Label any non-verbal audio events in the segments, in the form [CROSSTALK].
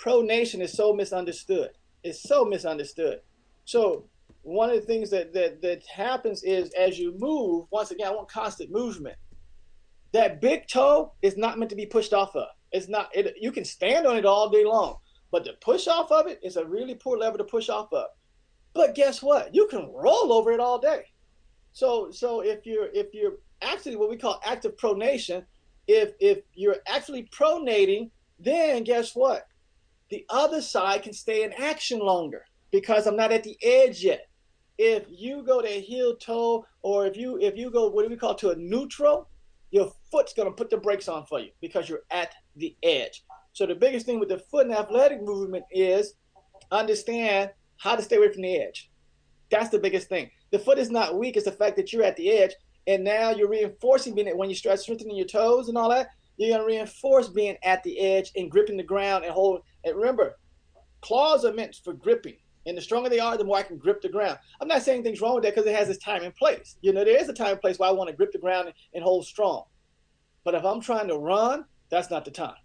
Pronation is so misunderstood. It's so misunderstood. So one of the things that, that that happens is as you move, once again, I want constant movement. That big toe is not meant to be pushed off of. It's not. It, you can stand on it all day long, but the push off of it is a really poor lever to push off of. But guess what? You can roll over it all day. So so if you're if you're actually what we call active pronation, if if you're actually pronating, then guess what? The other side can stay in action longer because I'm not at the edge yet. If you go to heel toe, or if you if you go what do we call it, to a neutral, your foot's gonna put the brakes on for you because you're at the edge. So the biggest thing with the foot and athletic movement is understand how to stay away from the edge. That's the biggest thing. The foot is not weak; it's the fact that you're at the edge, and now you're reinforcing being when you start strengthening your toes and all that. You're gonna reinforce being at the edge and gripping the ground and hold. And remember, claws are meant for gripping. And the stronger they are, the more I can grip the ground. I'm not saying things wrong with that because it has its time and place. You know, there is a time and place where I want to grip the ground and hold strong. But if I'm trying to run, that's not the time.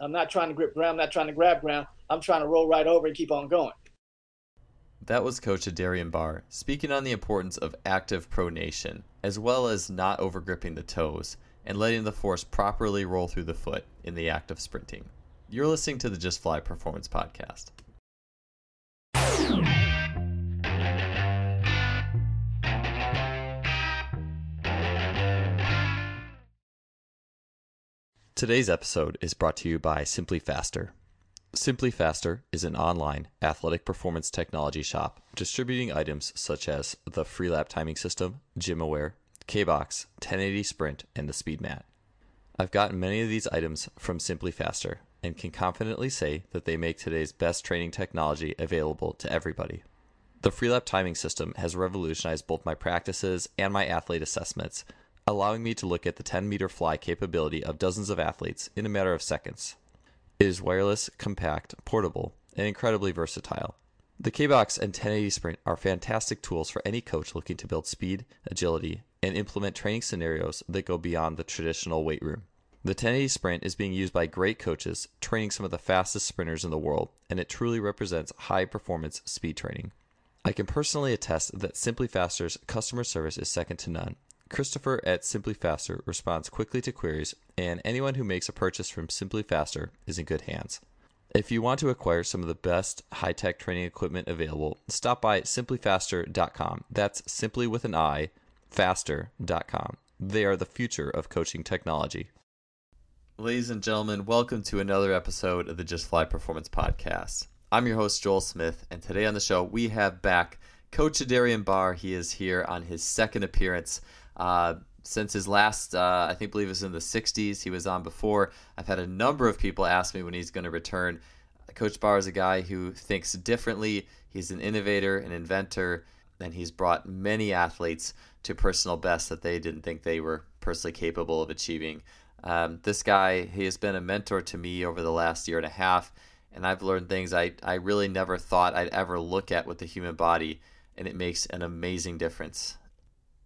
I'm not trying to grip ground, I'm not trying to grab ground. I'm trying to roll right over and keep on going. That was Coach Adarian Barr speaking on the importance of active pronation, as well as not overgripping the toes and letting the force properly roll through the foot in the act of sprinting. You're listening to the Just Fly Performance Podcast. Today's episode is brought to you by Simply Faster. Simply Faster is an online athletic performance technology shop distributing items such as the Freelap timing system, GymAware, K-Box, 1080 Sprint, and the SpeedMat. I've gotten many of these items from Simply Faster and can confidently say that they make today's best training technology available to everybody. The Freelap timing system has revolutionized both my practices and my athlete assessments, allowing me to look at the 10 meter fly capability of dozens of athletes in a matter of seconds. It is wireless, compact, portable, and incredibly versatile. The K-Box and 1080 Sprint are fantastic tools for any coach looking to build speed, agility, and implement training scenarios that go beyond the traditional weight room. The 1080 Sprint is being used by great coaches training some of the fastest sprinters in the world, and it truly represents high performance speed training. I can personally attest that Simply Faster's customer service is second to none. Christopher at Simply Faster responds quickly to queries, and anyone who makes a purchase from Simply Faster is in good hands. If you want to acquire some of the best high tech training equipment available, stop by simplyfaster.com. That's simply with an I, faster.com. They are the future of coaching technology. Ladies and gentlemen, welcome to another episode of the Just Fly Performance Podcast. I'm your host, Joel Smith, and today on the show we have back Coach Adarian Barr. He is here on his second appearance. Uh, since his last, uh, I think, believe it was in the 60s, he was on before. I've had a number of people ask me when he's going to return. Coach Barr is a guy who thinks differently. He's an innovator, an inventor, and he's brought many athletes to personal bests that they didn't think they were personally capable of achieving. Um, this guy, he has been a mentor to me over the last year and a half and I've learned things I, I really never thought I'd ever look at with the human body, and it makes an amazing difference.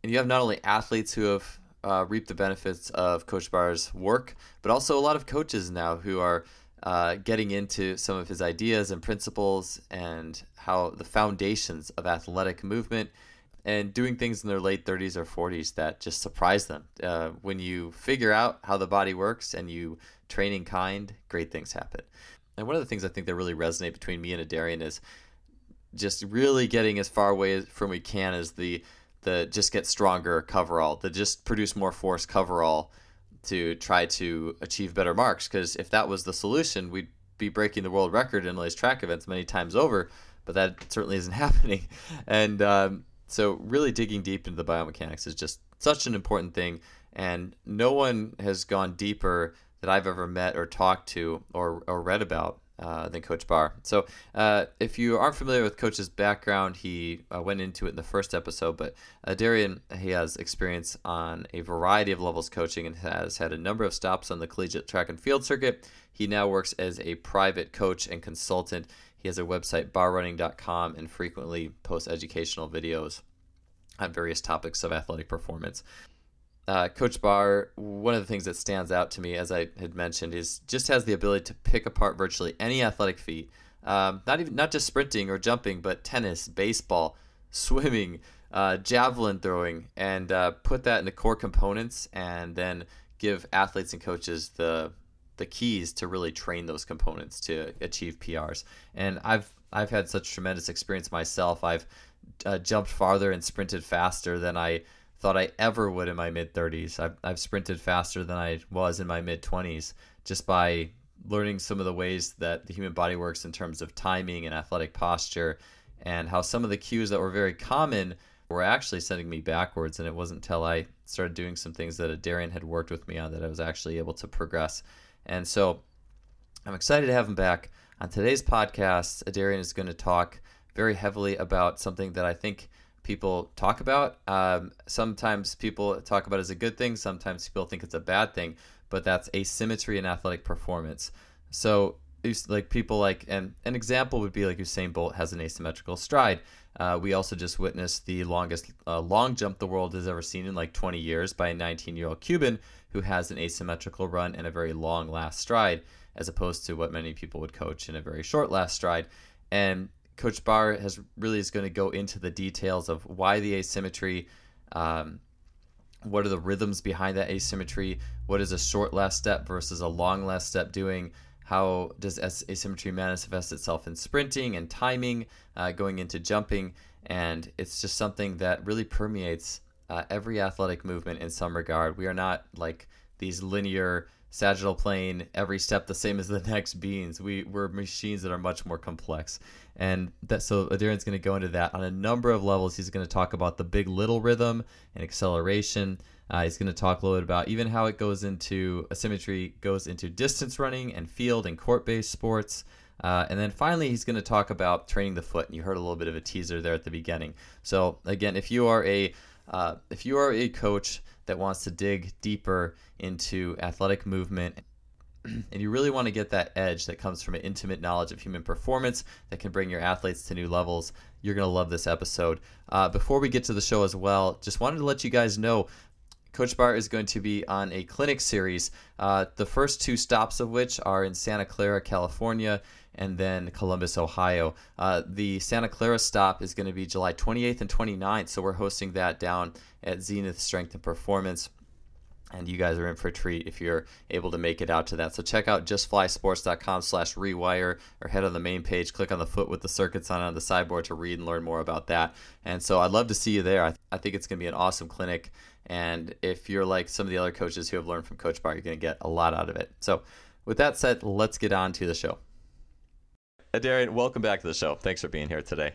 And you have not only athletes who have uh, reaped the benefits of Coach Barr's work, but also a lot of coaches now who are uh, getting into some of his ideas and principles and how the foundations of athletic movement and doing things in their late 30s or 40s that just surprise them. Uh, when you figure out how the body works and you train in kind, great things happen. And one of the things I think that really resonate between me and Adarian is just really getting as far away from we can as the the just get stronger coverall, the just produce more force coverall to try to achieve better marks. Because if that was the solution, we'd be breaking the world record in these track events many times over. But that certainly isn't [LAUGHS] happening. And um, so, really digging deep into the biomechanics is just such an important thing. And no one has gone deeper that I've ever met or talked to or, or read about uh, than Coach Barr. So, uh, if you aren't familiar with Coach's background, he uh, went into it in the first episode. But uh, Darian, he has experience on a variety of levels coaching and has had a number of stops on the collegiate track and field circuit. He now works as a private coach and consultant. He has a website, barrunning.com, and frequently posts educational videos on various topics of athletic performance. Uh, Coach Barr, one of the things that stands out to me, as I had mentioned, is just has the ability to pick apart virtually any athletic feat. Um, not even not just sprinting or jumping, but tennis, baseball, swimming, uh, javelin throwing, and uh, put that into core components, and then give athletes and coaches the the keys to really train those components to achieve PRs. And I've I've had such tremendous experience myself. I've uh, jumped farther and sprinted faster than I thought I ever would in my mid 30s. I've, I've sprinted faster than I was in my mid 20s just by learning some of the ways that the human body works in terms of timing and athletic posture and how some of the cues that were very common were actually sending me backwards. And it wasn't until I started doing some things that Darian had worked with me on that I was actually able to progress. And so I'm excited to have him back. On today's podcast, Darian is going to talk very heavily about something that I think people talk about. Um, sometimes people talk about as a good thing, sometimes people think it's a bad thing, but that's asymmetry in athletic performance. So, like people like, and an example would be like Usain Bolt has an asymmetrical stride. Uh, we also just witnessed the longest uh, long jump the world has ever seen in like 20 years by a 19 year old Cuban who has an asymmetrical run and a very long last stride, as opposed to what many people would coach in a very short last stride. And Coach Barr has really is going to go into the details of why the asymmetry, um, what are the rhythms behind that asymmetry, what is a short last step versus a long last step doing, how does asymmetry manifest itself in sprinting and timing, uh, going into jumping, and it's just something that really permeates uh, every athletic movement in some regard. We are not like these linear sagittal plane, every step the same as the [LAUGHS] next beans. We we're machines that are much more complex, and that so Darian's going to go into that on a number of levels. He's going to talk about the big little rhythm and acceleration. Uh, he's going to talk a little bit about even how it goes into asymmetry goes into distance running and field and court-based sports. Uh, and then finally, he's going to talk about training the foot. And you heard a little bit of a teaser there at the beginning. So again, if you are a uh, if you are a coach that wants to dig deeper into athletic movement [CLEARS THROAT] and you really want to get that edge that comes from an intimate knowledge of human performance that can bring your athletes to new levels, you're going to love this episode. Uh, before we get to the show as well, just wanted to let you guys know Coach Barr is going to be on a clinic series, uh, the first two stops of which are in Santa Clara, California, and then Columbus, Ohio. Uh, the Santa Clara stop is going to be July 28th and 29th, so we're hosting that down at Zenith Strength and Performance and you guys are in for a treat if you're able to make it out to that. So check out justflysports.com slash rewire or head on the main page, click on the foot with the circuits on on the sideboard to read and learn more about that. And so I'd love to see you there. I, th- I think it's going to be an awesome clinic. And if you're like some of the other coaches who have learned from Coach Barr, you're going to get a lot out of it. So with that said, let's get on to the show. Darian, welcome back to the show. Thanks for being here today.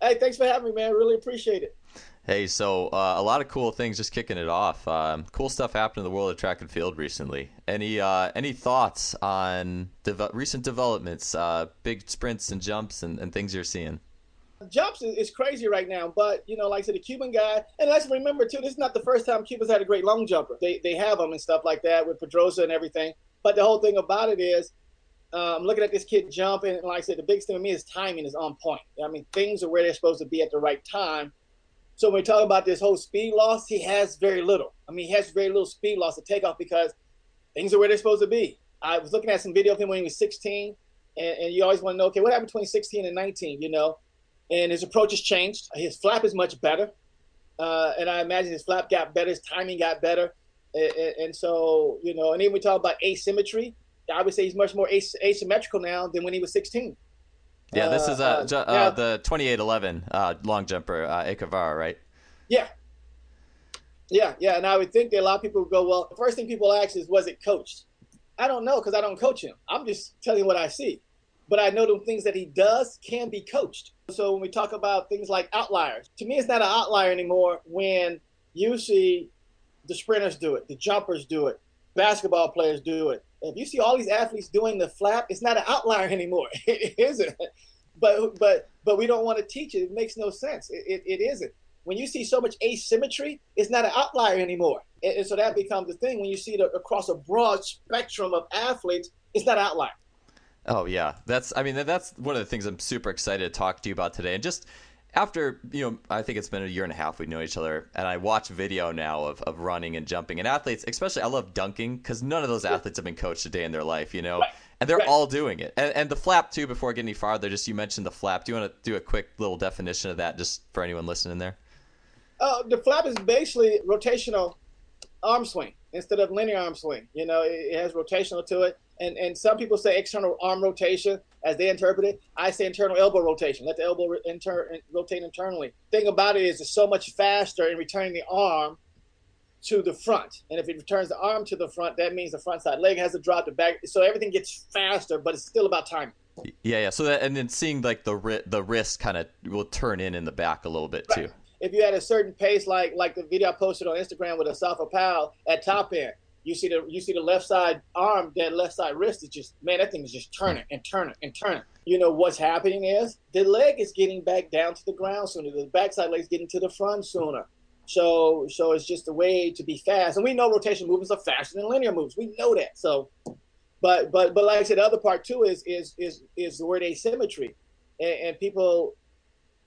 Hey, thanks for having me, man. Really appreciate it. Hey, so uh, a lot of cool things. Just kicking it off. Um, cool stuff happened in the world of track and field recently. Any uh, any thoughts on recent developments, uh, big sprints and jumps, and, and things you're seeing? Jumps is crazy right now, but you know, like I said, the Cuban guy, and let's remember too, this is not the first time Cuba's had a great long jumper. They they have them and stuff like that with Pedroso and everything. But the whole thing about it is, um, looking at this kid jump, and like I said, the biggest thing to me is timing is on point. I mean, things are where they're supposed to be at the right time so when we talk about this whole speed loss, he has very little. I mean, he has very little speed loss to take off because things are where they're supposed to be. I was looking at some video of him when he was 16, and, and you always want to know, okay, what happened between 16 and 19, you know? And his approach has changed. His flap is much better. Uh, and I imagine his flap got better, his timing got better. And, and, so, you know, and then we talk about asymmetry. I would say he's much more as- asymmetrical now than when he was 16. Yeah, this is uh, uh, uh, the 2811 uh, long jumper, uh, Echevarría, right? Yeah. Yeah, yeah. And I would think that a lot of people would go, well, the first thing people ask is, was it coached? I don't know because I don't coach him. I'm just telling you what I see. But I know the things that he does can be coached. So when we talk about things like outliers, to me, it's not an outlier anymore when you see the sprinters do it, the jumpers do it, basketball players do it, if you see all these athletes doing the flap, it's not an outlier [LAUGHS] anymore. it isn't. But but but we don't want to teach it. It makes no sense. It, it, it isn't. When you see so much asymmetry, it's not an outlier anymore. And, and so that becomes the thing. When you see it across a broad spectrum of athletes, it's not outlier. Oh yeah, that's. I mean, that's one of the things I'm super excited to talk to you about today. And just after you know i think it's been a year and a half we know each other and i watch video now of, of running and jumping and athletes especially i love dunking because none of those athletes have been coached a day in their life you know Right. and they're Right. all doing it and, and the flap too before getting any farther just you mentioned the flap do you want to do a quick little definition of that just for anyone listening there Uh, the flap is basically rotational arm swing instead of linear arm swing. You know, it, it has rotational to it. And, and some people say external arm rotation as they interpret it. I say internal elbow rotation. Let the elbow re- inter- rotate internally. Thing about it is it's so much faster in returning the arm to the front. And if it returns the arm to the front, that means the front side leg has to drop the back. So everything gets faster, but it's still about timing. yeah yeah so that and then seeing like the ri- the wrist kind of will turn in in the back a little bit too if you had a certain pace, like like the video I posted on Instagram with Asafa Powell at top end, you see the you see the left side arm, that left side wrist is just man, that thing is just turning and turning and turning. You know what's happening is the leg is getting back down to the ground sooner. The backside leg is getting to the front sooner. So so it's just a way to be fast, and we know rotation movements are faster than linear moves. We know that. So, but but but like I said, the other part too is is is is the word asymmetry, and, and people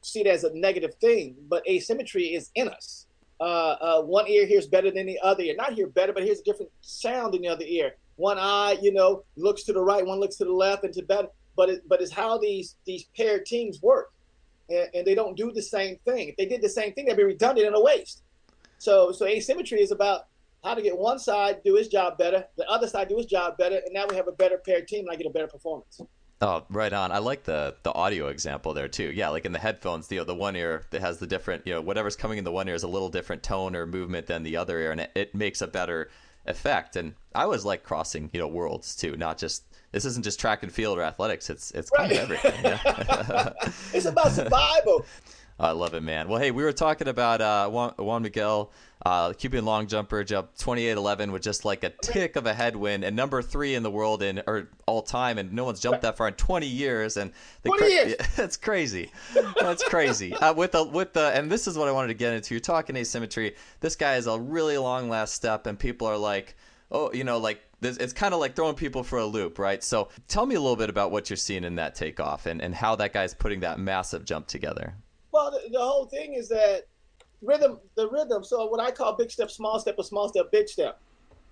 see it as a negative thing, but asymmetry is in us. Uh, uh, one ear hears better than the other ear. Not hear better, but hears a different sound in the other ear. One eye, you know, looks to the right, one looks to the left, and to better. But it, but it's how these these paired teams work, and, and they don't do the same thing. If they did the same thing, they'd be redundant and a waste. So so asymmetry is about how to get one side do his job better, the other side do his job better, and now we have a better paired team, and I get a better performance. Oh, right on. I like the the audio example there too. Yeah, like in the headphones, know, the one ear that has the different, you know, whatever's coming in the one ear is a little different tone or movement than the other ear, and it, it makes a better effect. And I always like crossing, you know, worlds too, not just this isn't just track and field or athletics. It's it's kind of everything. Yeah. [LAUGHS] It's about survival. [LAUGHS] I love it, man. Well, hey, we were talking about uh, Juan, Juan Miguel, uh, Cuban long jumper, jumped 28.11 with just like a tick of a headwind, and number three in the world in or all time, and no one's jumped that far in 20 years. And the 20 years. [LAUGHS] that's crazy. That's crazy. uh, with the with the and this is what I wanted to get into. You're talking asymmetry. This guy is a really long last step, and people are like, oh, you know, like this, it's kind of like throwing people for a loop, right? So tell me a little bit about what you're seeing in that takeoff and and how that guy's putting that massive jump together. Well, the, the whole thing is that rhythm, the rhythm. So what I call big step, small step, or small step, big step.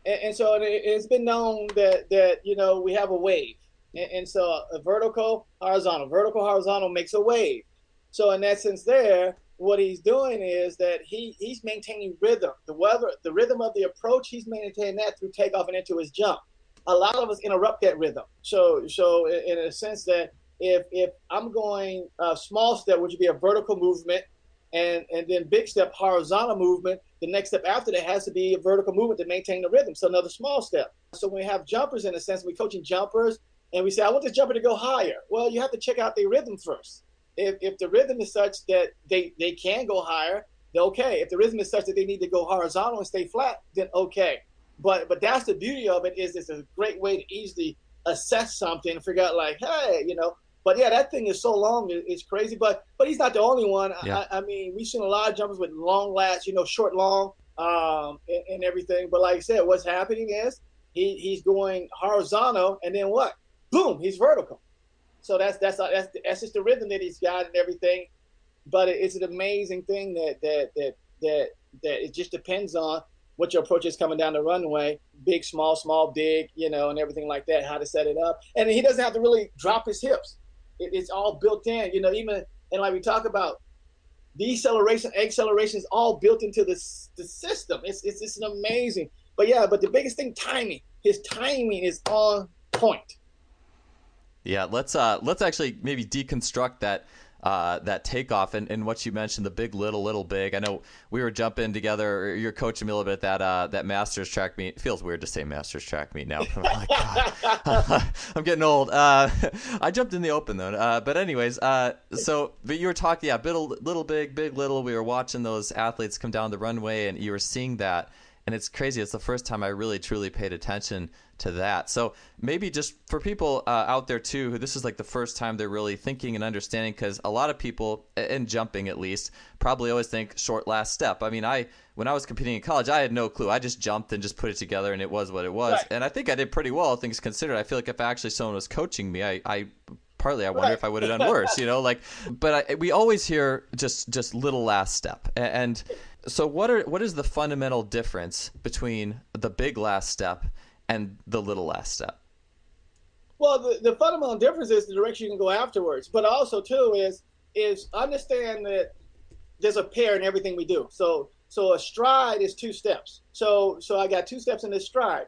And, and so it, it's been known that that you know we have a wave, and, and so a vertical, horizontal, vertical, horizontal makes a wave. So in that sense, there, what he's doing is that he he's maintaining rhythm. The weather, the rhythm of the approach, he's maintaining that through takeoff and into his jump. A lot of us interrupt that rhythm. So so in a sense that if if I'm going a small step, which would be a vertical movement, and and then big step horizontal movement, the next step after that has to be a vertical movement to maintain the rhythm. So another small step. So when we have jumpers, in a sense, we're coaching jumpers, and we say, I want this jumper to go higher. Well, you have to check out the rhythm first. If if the rhythm is such that they they can go higher, then okay. If the rhythm is such that they need to go horizontal and stay flat, then okay. But but that's the beauty of it is it's a great way to easily assess something and figure out like, hey, you know. But yeah, that thing is so long, it's crazy. But but he's not the only one. Yeah. I, I mean, we've seen a lot of jumpers with long lasts, you know, short, long, um, and, and everything. But like I said, what's happening is he he's going horizontal, and then what? Boom, he's vertical. So that's that's that's that's just the rhythm that he's got and everything. But it, it's an amazing thing that that that that that it just depends on what your approach is coming down the runway, big, small, small, big, you know, and everything like that. How to set it up, and he doesn't have to really drop his hips. It, it's all built in, you know. Even and like we talk about deceleration, acceleration is all built into the the system. It's it's it's amazing. But yeah, but the biggest thing, timing. His timing is on point. Yeah, let's uh let's actually maybe deconstruct that uh that takeoff and, and what you mentioned, the big little little big. I know we were jumping together you're coaching me a little bit that uh that masters track meet. It feels weird to say masters track meet now. I'm like, [LAUGHS] God. [LAUGHS] I'm getting old. Uh [LAUGHS] I jumped in the open though. Uh but anyways, uh so but you were talking yeah, little little big, big little. We were watching those athletes come down the runway and you were seeing that and it's crazy. It's the first time I really truly paid attention to that. So maybe just for people uh, out there too, who this is like the first time they're really thinking and understanding, because a lot of people, in jumping at least, probably always think short last step. I mean, I when I was competing in college, I had no clue. I just jumped and just put it together, and it was what it was. Right. And I think I did pretty well, things considered. I feel like if actually someone was coaching me, I, I partly I wonder right. if I would have done [LAUGHS] worse, you know, like, but I, we always hear just just little last step, and so what are what is the fundamental difference between the big last step and the little last step? Well, the, the fundamental difference is the direction you can go afterwards, but also too is is understand that there's a pair in everything we do. So so a stride is two steps. So so I got two steps in this stride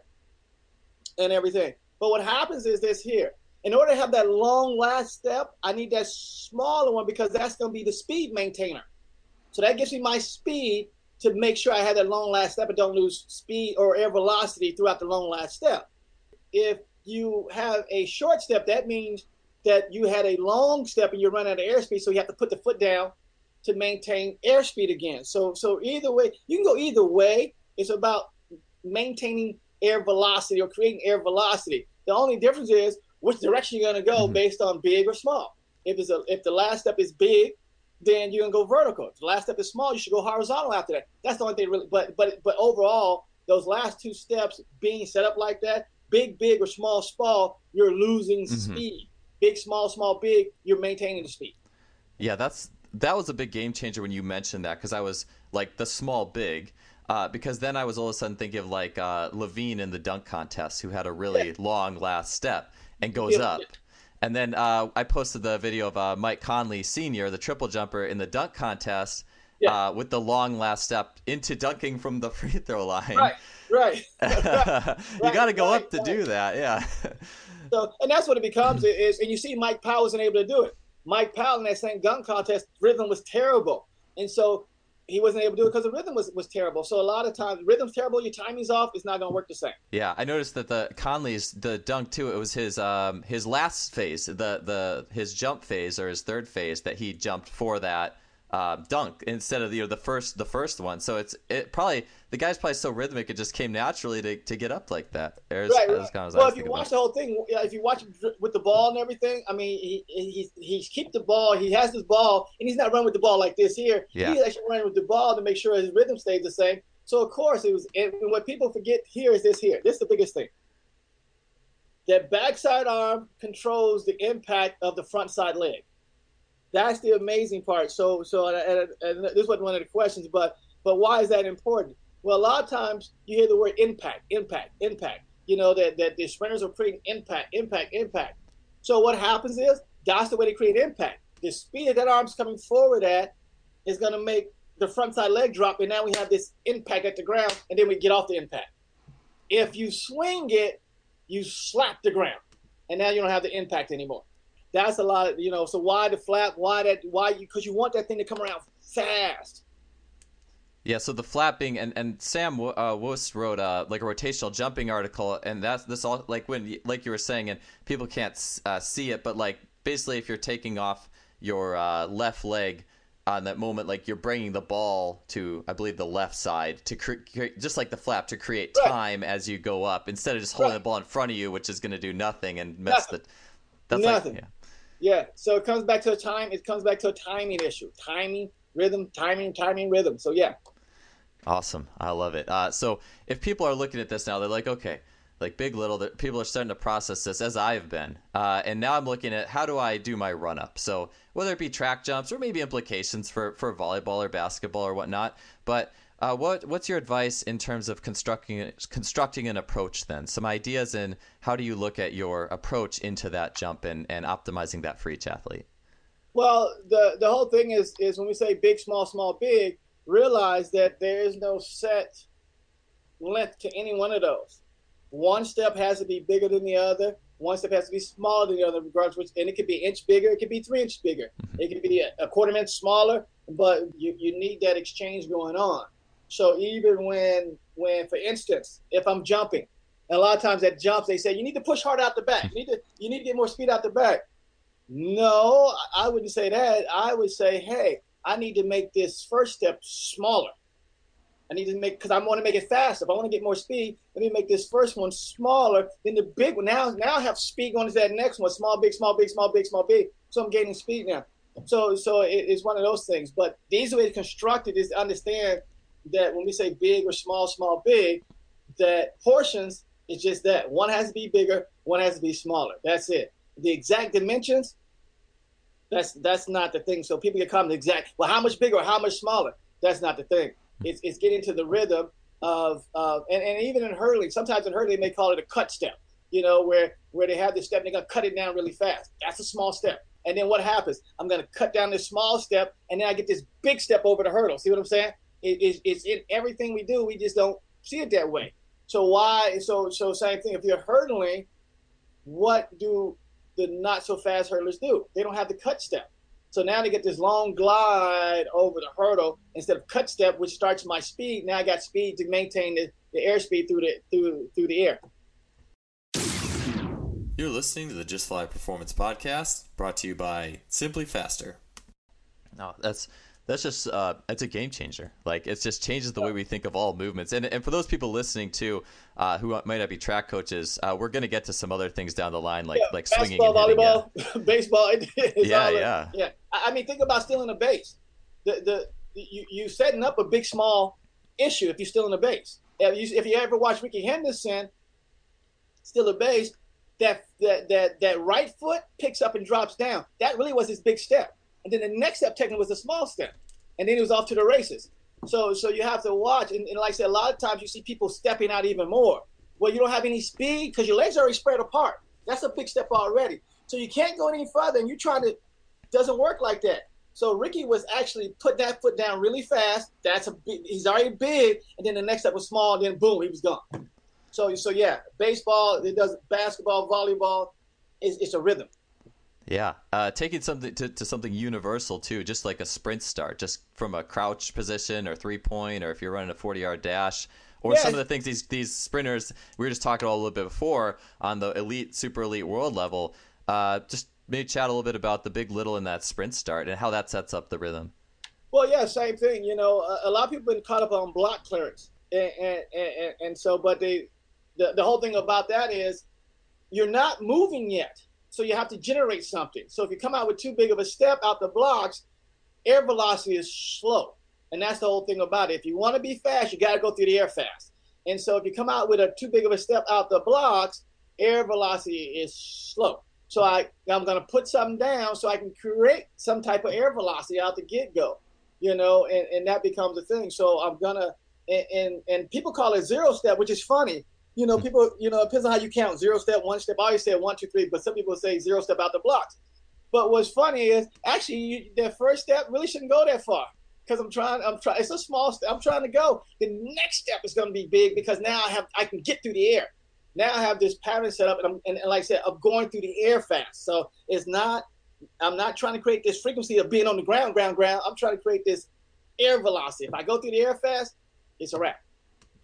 and everything. But what happens is this here. In order to have that long last step, I need that smaller one because that's going to be the speed maintainer. So that gives me my speed to make sure I have that long last step and don't lose speed or air velocity throughout the long last step. If you have a short step, that means that you had a long step and you're running out of airspeed, so you have to put the foot down to maintain airspeed again. So so either way, you can go either way. It's about maintaining air velocity or creating air velocity. The only difference is which direction you're going to go mm-hmm. based on big or small. If it's a if the last step is big, then you're gonna go vertical. If the last step is small, you should go horizontal after that. That's the only thing really. But but but overall, those last two steps being set up like that big, big, or small, small, you're losing mm-hmm. speed. Big, small, small, big, you're maintaining the speed. Yeah, that's that was a big game changer when you mentioned that because I was like the small, big. Uh, because then I was all of a sudden thinking of like uh, LaVine in the dunk contest, who had a really yeah. long last step and goes yeah, up. And then uh, I posted the video of uh, Mike Conley Sr., the triple jumper in the dunk contest, yeah. uh, with the long last step into dunking from the [LAUGHS] free throw line. Right, right. [LAUGHS] you got to go right, up to right. do that, yeah. so, and that's what it becomes is, and you see Mike Powell wasn't able to do it. Mike Powell in that same dunk contest, rhythm was terrible, and so he wasn't able to do it because the rhythm was, was terrible. So a lot of times, rhythm's terrible, your timing's off, it's not going to work the same. Yeah, I noticed that the Conley's the dunk too. It was his um his last phase, the the his jump phase or his third phase that he jumped for that uh, dunk instead of you know the first the first one. So it's it probably the guy's probably so rhythmic it just came naturally to, to get up like that. right, right. Kind of well, if you watch about. the whole thing, if you watch with the ball and everything, I mean, he he he's keep the ball. He has this ball, and he's not running with the ball like this here. Yeah. He's actually running with the ball to make sure his rhythm stays the same. So of course it was. And what people forget here is this here. This is the biggest thing. That backside arm controls the impact of the front side leg. That's the amazing part. So, so, and, and this wasn't one of the questions, but but why is that important? Well, a lot of times you hear the word impact, impact, impact. You know that that the sprinters are creating impact, impact, impact. So what happens is that's the way to create impact. The speed that that arm's coming forward at is going to make the front side leg drop, and now we have this impact at the ground, and then we get off the impact. If you swing it, you slap the ground, and now you don't have the impact anymore. That's a lot of you know. So why the flap? Why that? Why you? Because you want that thing to come around fast. Yeah, so the flapping and and Sam uh, wrote uh, like a rotational jumping article, and that's this all like when like you were saying, and people can't uh, see it, but like basically if you're taking off your uh, left leg on that moment, like you're bringing the ball to I believe the left side to create just like the flap to create time right. as you go up instead of just holding right. the ball in front of you, which is going to do nothing and mess nothing. the. That's nothing. Like, yeah. Yeah. So it comes back to a time. It comes back to a timing issue. Timing, rhythm, timing, timing, rhythm. So yeah. Awesome. I love it. Uh, so if people are looking at this now, they're like, okay, like big little, that people are starting to process this as I've been. Uh, and now I'm looking at how do I do my run up? So whether it be track jumps or maybe implications for, for volleyball or basketball or whatnot. But uh, what what's your advice in terms of constructing constructing an approach? Then some ideas in how do you look at your approach into that jump and, and optimizing that for each athlete. Well, the the whole thing is is when we say big, small, small, big, realize that there is no set length to any one of those. One step has to be bigger than the other. One step has to be smaller than the other, regardless which, and it could be inch bigger, it could be three inch bigger, mm-hmm. it could be a, a quarter inch smaller, but you, you need that exchange going on. So even when when for instance, if I'm jumping, and a lot of times that jumps, they say you need to push hard out the back. You need to you need to get more speed out the back. No, I wouldn't say that. I would say, hey, I need to make this first step smaller. I need to make because I want to make it faster. If I want to get more speed, let me make this first one smaller. Then the big one. Now, now I have speed going to that next one. Small, big, small, big, small, big, small, big. So I'm gaining speed now. So, so it, it's one of those things. But the easy way to construct it is to understand that when we say big or small, small, big, that portions is just that. One has to be bigger, one has to be smaller. That's it. The exact dimensions, That's that's not the thing. So people get caught in the exact. Well, how much bigger how much smaller? That's not the thing. It's it's getting to the rhythm of of and, and even in hurdling. Sometimes in hurdling they call it a cut step. You know where where they have this step and they're gonna cut it down really fast. That's a small step. And then what happens? I'm gonna cut down this small step and then I get this big step over the hurdle. See what I'm saying? It, it's, it's in everything we do. We just don't see it that way. So why? So so same thing. If you're hurdling, what do the not so fast hurdlers do? They don't have the cut step. So now they get this long glide over the hurdle instead of cut step, which starts my speed. Now I got speed to maintain the, the airspeed through the through through the air. You're listening to the Just Fly Performance Podcast, brought to you by Simply Faster. No, that's that's just uh, it's a game changer. Like it just changes the way we think of all movements. And and for those people listening too, uh, who might not be track coaches, uh, we're going to get to some other things down the line, like yeah, like swinging, volleyball, [LAUGHS] [LAUGHS] yeah. baseball. yeah, yeah, yeah. I mean, think about stealing a base. The the you you setting up a big small issue if you're stealing a base. If you, if you ever watch Rickey Henderson steal a base, that that that that right foot picks up and drops down. That really was his big step and then the next step technically was a small step, and then he was off to the races. So so you have to watch, and, and like I said, a lot of times you see people stepping out even more. Well, you don't have any speed because your legs are already spread apart. That's a big step already. So you can't go any further, and you're trying to doesn't work like that. So Rickey was actually put that foot down really fast. That's a big, he's already big, and then the next step was small, and then boom, he was gone. So so yeah, baseball, it does basketball, volleyball, it's, it's a rhythm. Yeah, uh, taking something to, to something universal too, just like a sprint start, just from a crouch position or three point, or if you're running a 40 yard dash, or some of the things these these sprinters we were just talking about a little bit before on the elite, super elite world level. Uh, just maybe chat a little bit about the big little in that sprint start and how that sets up the rhythm. Well, yeah, same thing. You know, a, a lot of people been caught up on block clearance, and and, and, and so, but they, the the whole thing about that is, you're not moving yet so you have to generate something. So if you come out with too big of a step out the blocks, air velocity is slow. And that's the whole thing about it. If you want to be fast, you got to go through the air fast. And so if you come out with a too big of a step out the blocks, air velocity is slow. So I, I'm going to put something down so I can create some type of air velocity out the get go, you know, and, and that becomes a thing. So I'm going to, and, and, and people call it zero step, which is funny you know, people, you know, it depends on how you count zero step, one step. I always say one, two, three, but some people say zero step out the blocks. But what's funny is actually you, that first step really shouldn't go that far because I'm trying. I'm trying. It's a small step. I'm trying to go. The next step is going to be big because now I have I can get through the air. Now I have this pattern set up, and, I'm, and, and like I said, I'm going through the air fast. So it's not. I'm not trying to create this frequency of being on the ground, ground, ground. I'm trying to create this air velocity. If I go through the air fast, it's a wrap.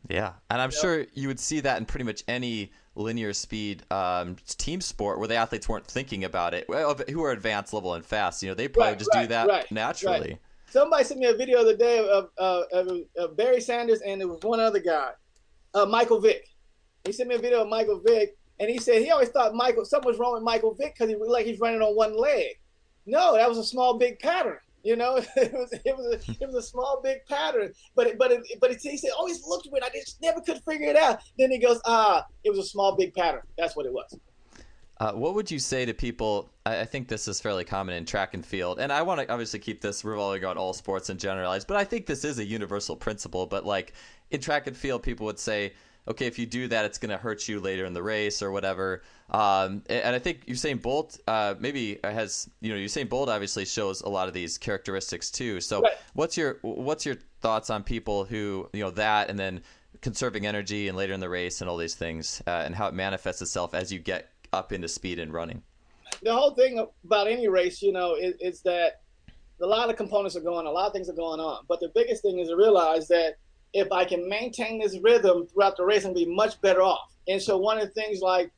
Yeah, and I'm yep. sure you would see that in pretty much any linear speed um, team sport where the athletes weren't thinking about it, who are advanced level and fast. You know, they probably right, just right, do that right, naturally. Somebody sent me a video the other day of, uh, of, of, Barry Sanders and there was one other guy, uh, Michael Vick. He sent me a video of Michael Vick, and he said he always thought Michael something was wrong with Michael Vick because he looked like he's running on one leg. No, that was a small big pattern. You know, [LAUGHS] it was it was a, it was a small big pattern, but it, but it, but it, he said always looked weird. I just never could figure it out. Then he goes, ah, it was a small big pattern. That's what it was. Uh, what would you say to people? I, I, think this is fairly common in track and field, and I want to obviously keep this revolving on all sports and generalize, but I think this is a universal principle. But like in track and field, people would say, okay, if you do that, it's going to hurt you later in the race or whatever. Um, and I think Usain Bolt uh, maybe has you know Usain Bolt obviously shows a lot of these characteristics too. So right. what's your what's your thoughts on people who you know that and then conserving energy and later in the race and all these things uh, and how it manifests itself as you get up into speed and running? The whole thing about any race, you know, is, is that a lot of components are going, a lot of things are going on. But the biggest thing is to realize that if I can maintain this rhythm throughout the race, I'm gonna be much better off. And so one of the things like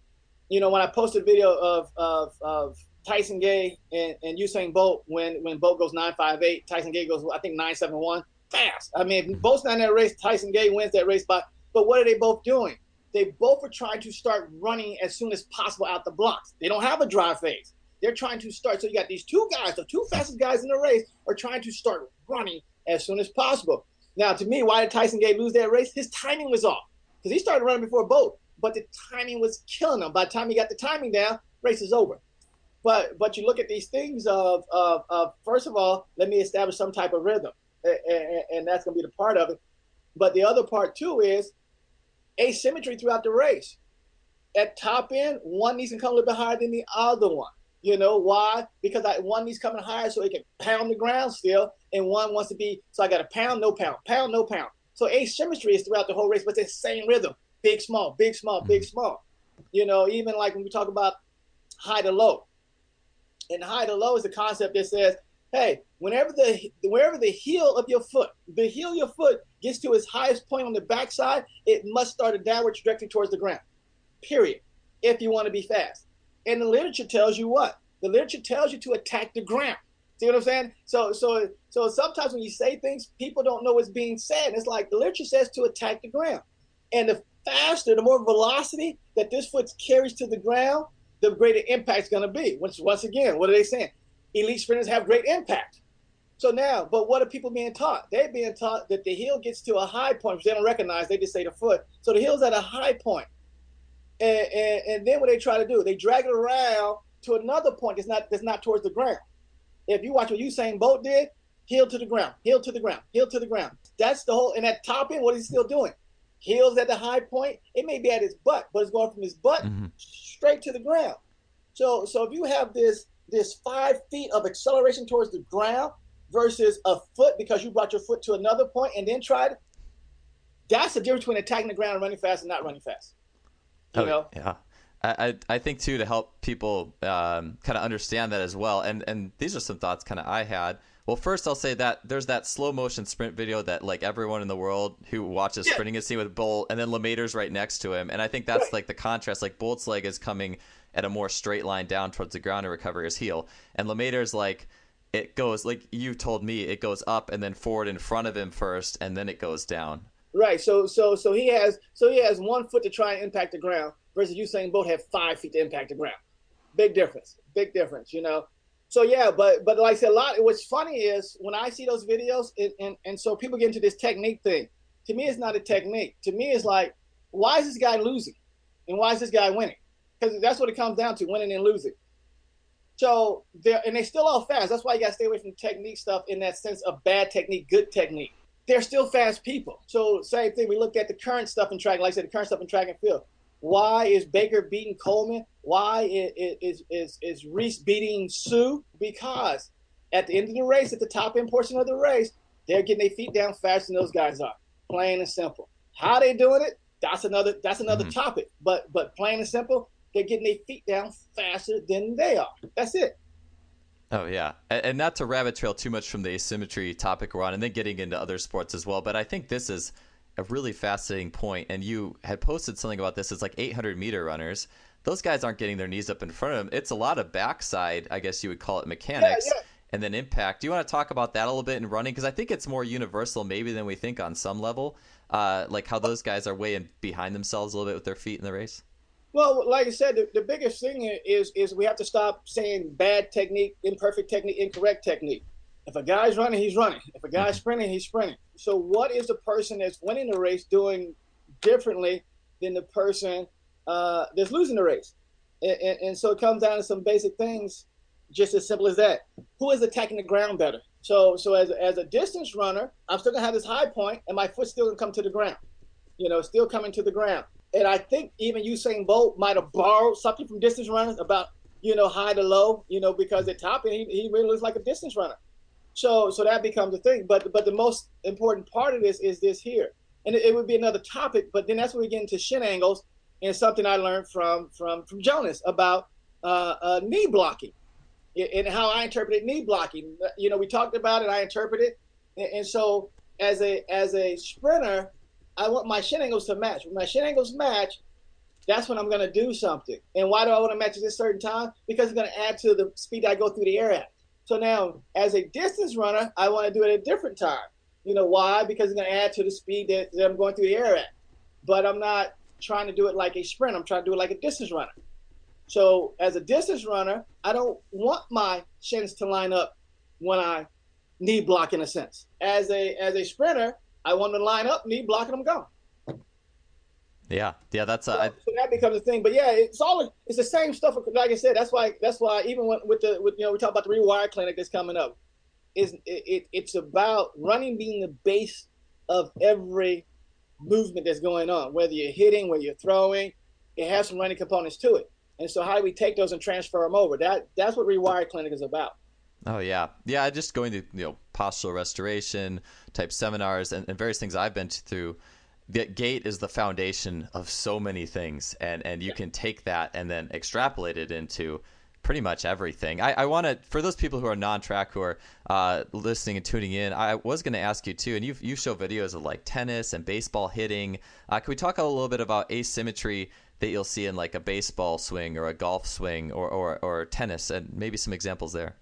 you know, when I posted a video of, of, of Tyson Gay and, and Usain Bolt when, when Bolt goes 958, Tyson Gay goes, I think, 971, fast. I mean, both in that race, Tyson Gay wins that race. But, but what are they both doing? They both are trying to start running as soon as possible out the blocks. They don't have a drive phase. They're trying to start. So you got these two guys, the two fastest guys in the race, are trying to start running as soon as possible. Now, to me, why did Tyson Gay lose that race? His timing was off because he started running before Bolt but the timing was killing him. By the time he got the timing down, race is over. But but you look at these things of of, of first of all, let me establish some type of rhythm, and, and, and that's going to be the part of it. But the other part too is asymmetry throughout the race. At top end, one needs to come a little bit higher than the other one. You know why? Because I, one needs coming higher so it can pound the ground still, and one wants to be so I got a pound, no pound, pound, no pound. So asymmetry is throughout the whole race, but it's the same rhythm: big, small, big, small, mm-hmm. big, small. You know, even like when we talk about high to low, and high to low is the concept that says, hey, whenever the wherever the heel of your foot, the heel of your foot gets to its highest point on the backside, it must start a downward trajectory towards the ground. Period. If you want to be fast. And the literature tells you what? The literature tells you to attack the ground. See what I'm saying? So so so sometimes when you say things, people don't know what's being said. It's like the literature says to attack the ground. And the faster, the more velocity that this foot carries to the ground, the greater impact is going to be. Once once again, what are they saying? Elite sprinters have great impact. So now, but what are people being taught? They're being taught that the heel gets to a high point, which they don't recognize. They just say the foot. So the heel's at a high point. And, and, and then what they try to do, they drag it around to another point that's not that's not towards the ground. If you watch what Usain Bolt did, heel to the ground, heel to the ground, heel to the ground. That's the whole. And at top end, what is he still doing? Heels at the high point. It may be at his butt, but it's going from his butt mm-hmm. straight to the ground. So so if you have this this five feet of acceleration towards the ground versus a foot because you brought your foot to another point and then tried, that's the difference between attacking the ground and running fast and not running fast. You oh, know? Yeah. I, I think too to help people um, kind of understand that as well, and and these are some thoughts kind of I had. Well, first I'll say that there's that slow motion sprint video that like everyone in the world who watches yeah. sprinting is seen with Bolt, and then Lemaitre's right next to him, and I think that's right. like the contrast. Like Bolt's leg is coming at a more straight line down towards the ground to recover his heel, and Lemaitre's like it goes like you told me it goes up and then forward in front of him first, and then it goes down. Right. So so so he has so he has one foot to try and impact the ground versus Usain Bolt have five feet to impact the ground. Big difference. Big difference. You know. So yeah, but but like I said, a lot. What's funny is when I see those videos, and, and and so people get into this technique thing. To me, it's not a technique. To me, it's like, why is this guy losing, and why is this guy winning? Because that's what it comes down to: winning and losing. So they're and they still all fast. That's why you gotta stay away from technique stuff in that sense of bad technique, good technique they're still fast people. So same thing. We look at the current stuff in track. Like I said, the current stuff in track and field. Why is Baker beating Coleman? Why is is is Reese beating Sue? Because at the end of the race, at the top end portion of the race, they're getting their feet down faster than those guys are. Plain and simple. How they doing it? That's another that's another mm-hmm. topic. But but plain and simple, they're getting their feet down faster than they are. That's it. Oh yeah, and not to rabbit trail too much from the asymmetry topic we're on, and then getting into other sports as well. But I think this is a really fascinating point, and you had posted something about this. It's like 800 meter runners; those guys aren't getting their knees up in front of them. It's a lot of backside, I guess you would call it mechanics, yeah, yeah. and then impact. Do you want to talk about that a little bit in running? Because I think it's more universal maybe than we think on some level, uh, like how those guys are way in behind themselves a little bit with their feet in the race. Well, like I said, the, the biggest thing is is we have to stop saying bad technique, imperfect technique, incorrect technique. If a guy's running, he's running. If a guy's mm-hmm. sprinting, he's sprinting. So, what is the person that's winning the race doing differently than the person uh, that's losing the race? And, and, and, so it comes down to some basic things, just as simple as that. Who is attacking the ground better? So, so as, as a distance runner, I'm still gonna have this high point, and my foot's still gonna come to the ground. You know, still coming to the ground and I think even Usain Bolt might have borrowed something from distance runners about you know high to low, you know, because at top he, he really looks like a distance runner. So so that becomes a thing. But but the most important part of this is this here, and it, it would be another topic. But then that's when we get into shin angles and something I learned from from from Jonas about uh, uh, knee blocking and how I interpreted knee blocking. You know, we talked about it. I interpreted, and, and so as a as a sprinter, I want my shin angles to match. When my shin angles match, that's when I'm going to do something. And why do I want to match at this certain time? Because it's going to add to the speed I go through the air at. So now, as a distance runner, I want to do it at a different time. You know why? Because it's going to add to the speed that, that I'm going through the air at. But I'm not trying to do it like a sprint. I'm trying to do it like a distance runner. So as a distance runner, I don't want my shins to line up when I knee block in a sense. As a as a sprinter, I want to line up, knee blocking them, go. Yeah, yeah, that's a, so, I, so that becomes a thing. But yeah, it's all it's the same stuff. Like I said, that's why that's why even when, with the with you know we talk about the rewire clinic that's coming up, is it, it, it's about running being the base of every movement that's going on, whether you're hitting, whether you're throwing, it has some running components to it. And so how do we take those and transfer them over? That that's what Rewire Clinic is about. Oh yeah, yeah. Just going to you know postural restoration type seminars and, and various things I've been through. The gait is the foundation of so many things and and you can take that and then extrapolate it into pretty much everything. I, I want to for those people who are non-track who are uh, listening and tuning in i was going to ask you too and you you show videos of like tennis and baseball hitting. Uh, can we talk a little bit about asymmetry that you'll see in like a baseball swing or a golf swing or, or, or tennis and maybe some examples there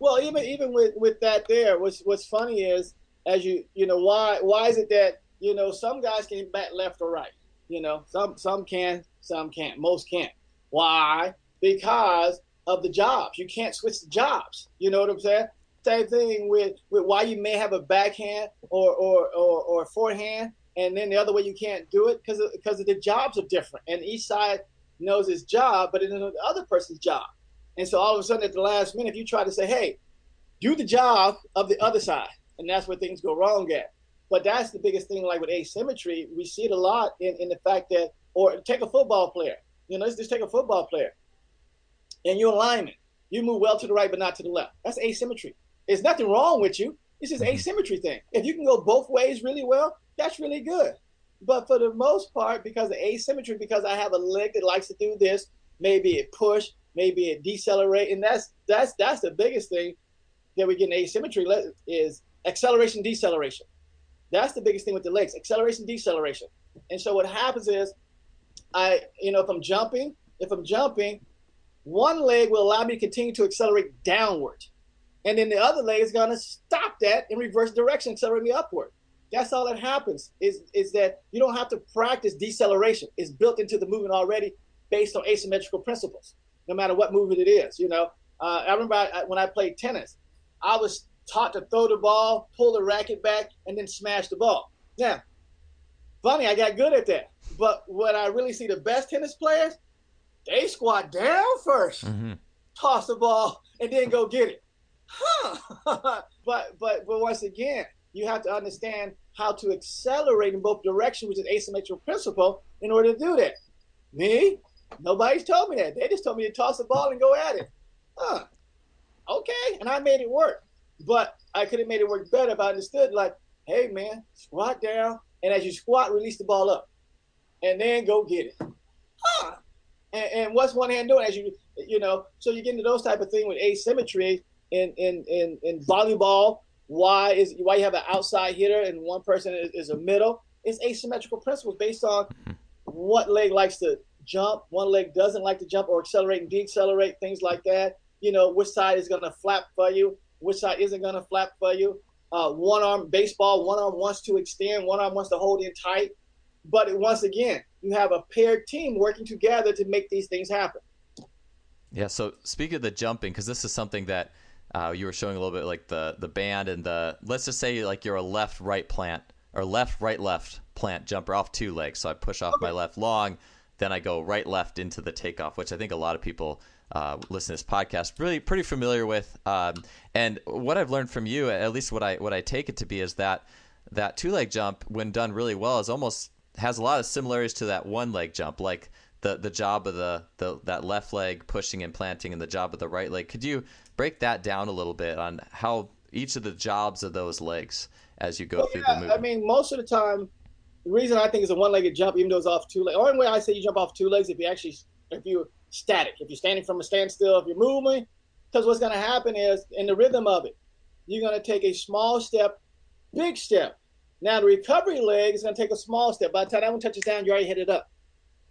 well even even with with that there what's what's funny is as you you know why why is it that you know, some guys can bat left or right. You know, some some can, some can't. Most can't. Why? Because of the jobs. You can't switch the jobs. You know what I'm saying? Same thing with, with why you may have a backhand or or, or, or forehand, and then the other way you can't do it because because the jobs are different, and each side knows its job, but it's the other person's job. And so all of a sudden, at the last minute, you try to say, "Hey, do the job of the other side," and that's where things go wrong at. But that's the biggest thing, like with asymmetry, we see it a lot in, in the fact that, or take a football player. You know, let's just take a football player. And you're alignment. You move well to the right, but not to the left. That's asymmetry. There's nothing wrong with you. It's just mm-hmm. asymmetry thing. If you can go both ways really well, that's really good. But for the most part, because of asymmetry, because I have a leg that likes to do this, maybe it push, maybe it decelerate, and that's that's that's the biggest thing that we get in asymmetry is acceleration, deceleration. That's the biggest thing with the legs, acceleration, deceleration. And so what happens is, I, you know, if I'm jumping, if I'm jumping, one leg will allow me to continue to accelerate downward. And then the other leg is going to stop that in reverse direction, accelerate me upward. That's all that happens is, is that you don't have to practice deceleration. It's built into the movement already based on asymmetrical principles, no matter what movement it is. You know, uh, I remember I, when I played tennis, I was taught to throw the ball, pull the racket back, and then smash the ball. Now, funny, I got good at that. But what I really see the best tennis players, they squat down 1st mm-hmm. toss the ball, and then go get it. Huh. [LAUGHS] but but but once again, you have to understand how to accelerate in both directions, which is asymmetrical principle, in order to do that. Me, nobody's told me that. They just told me to toss the ball and go at it. Huh. Okay, and I made it work. But I could have made it work better if I understood, like, hey, man, squat down. And as you squat, release the ball up. And then go get it. Huh. And, and what's one hand doing as you, you know, so you get into those type of thing with asymmetry in, in, in, in volleyball. Why is why you have an outside hitter and one person is, is a middle? It's asymmetrical principles based on what leg likes to jump, one leg doesn't like to jump or accelerate and decelerate, things like that. You know, which side is going to flap for you which side isn't going to flap for you. Uh, one arm baseball, one arm wants to extend, one arm wants to hold in tight. But once again, you have a paired team working together to make these things happen. Yeah. So speaking of the jumping, because this is something that uh, you were showing a little bit like the the band and the let's just say like you're a left right plant or left right left plant jumper off two legs. So I push off okay. my left long, then I go right left into the takeoff, which I think a lot of people uh, listen to this podcast really pretty familiar with. Um, and what I've learned from you, at least what I what I take it to be, is that that two leg jump, when done really well, is almost has a lot of similarities to that one leg jump, like the the job of the, the that left leg pushing and planting, and the job of the right leg. Could you break that down a little bit on how each of the jobs of those legs as you go well, through yeah, the movement? I mean, most of the time, the reason I think it's a one-legged jump, even though it's off two legs. Only way I say you jump off two legs if you actually if you're static. If you're standing from a standstill, if you're moving, because what's going to happen is in the rhythm of it, you're going to take a small step, big step. Now the recovery leg is going to take a small step. By the time that one touches down, you already hit it up.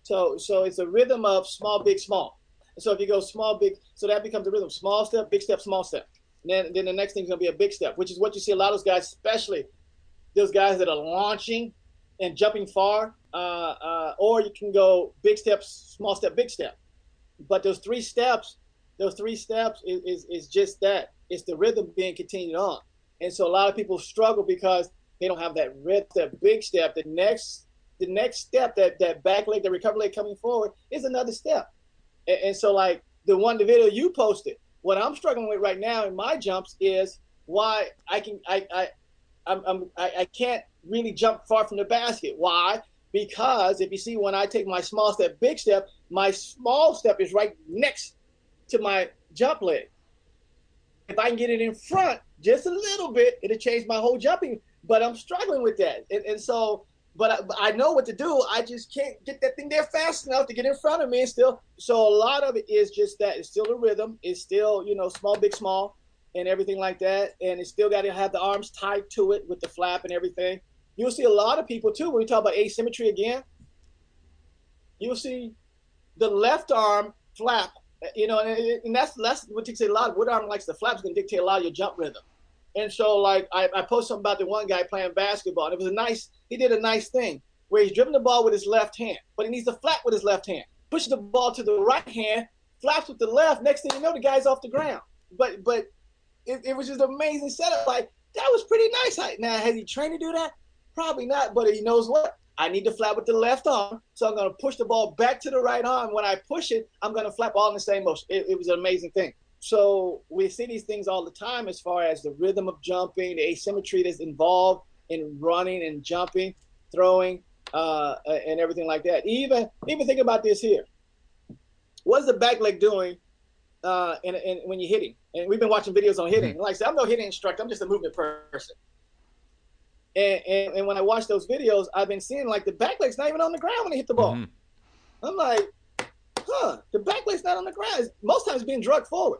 So so it's a rhythm of small, big, small. so if you go small, big, so that becomes a rhythm: small step, big step, small step. And then then the next thing is going to be a big step, which is what you see a lot of those guys, especially those guys that are launching and jumping far. Uh, uh, or you can go big steps, small step, big step but those three steps, those three steps is, is, is just that. It's the rhythm being continued on. And so a lot of people struggle because they don't have that rhythm, that big step. The next the next step, that that back leg, the recovery leg coming forward, is another step. And, and so, like the one the video you posted, what I'm struggling with right now in my jumps is why I can I I I'm, I'm I, I can't really jump far from the basket. Why? Because if you see when I take my small step, big step, my small step is right next to my jump leg. If I can get it in front just a little bit, it'll change my whole jumping. But I'm struggling with that, and, and so but I, but I, know what to do. I just can't get that thing there fast enough to get in front of me. And still, so a lot of it is just that it's still the rhythm. It's still you know small, big, small, and everything like that. And it's still got to have the arms tied to it with the flap and everything. You'll see a lot of people too when we talk about asymmetry again. You'll see the left arm flap. You know, and, and that's that's what dictates a lot. What arm likes the flap is going to dictate a lot of your jump rhythm. And so, like, I, I something about the one guy playing basketball, and it was a nice. He did a nice thing where he's dribbling the ball with his left hand, but he needs to flap with his left hand. Pushes the ball to the right hand, flaps with the left. Next thing you know, the guy's off the ground. But but it, it was just amazing setup. Like that was pretty nice. Like Now has he trained to do that? Probably not. But he knows what. I need to flap with the left arm, so I'm to push the ball back to the right arm. When I push it, I'm to flap all in the same motion. It, it was an amazing thing. So we see these things all the time as far as the rhythm of jumping, the asymmetry that's involved in running and jumping, throwing, uh, and everything like that. Even even think about this here. What's the back leg doing uh, in, when you're hitting? And we've been watching videos on hitting. Mm-hmm. Like I said, I'm no hitting instructor. I'm just a movement person. And, and, and, when I watch those videos, I've been seeing like the back leg's not even on the ground when they hit the ball. Mm-hmm. I'm like, huh, the back leg's not on the ground. It's most times being drugged forward.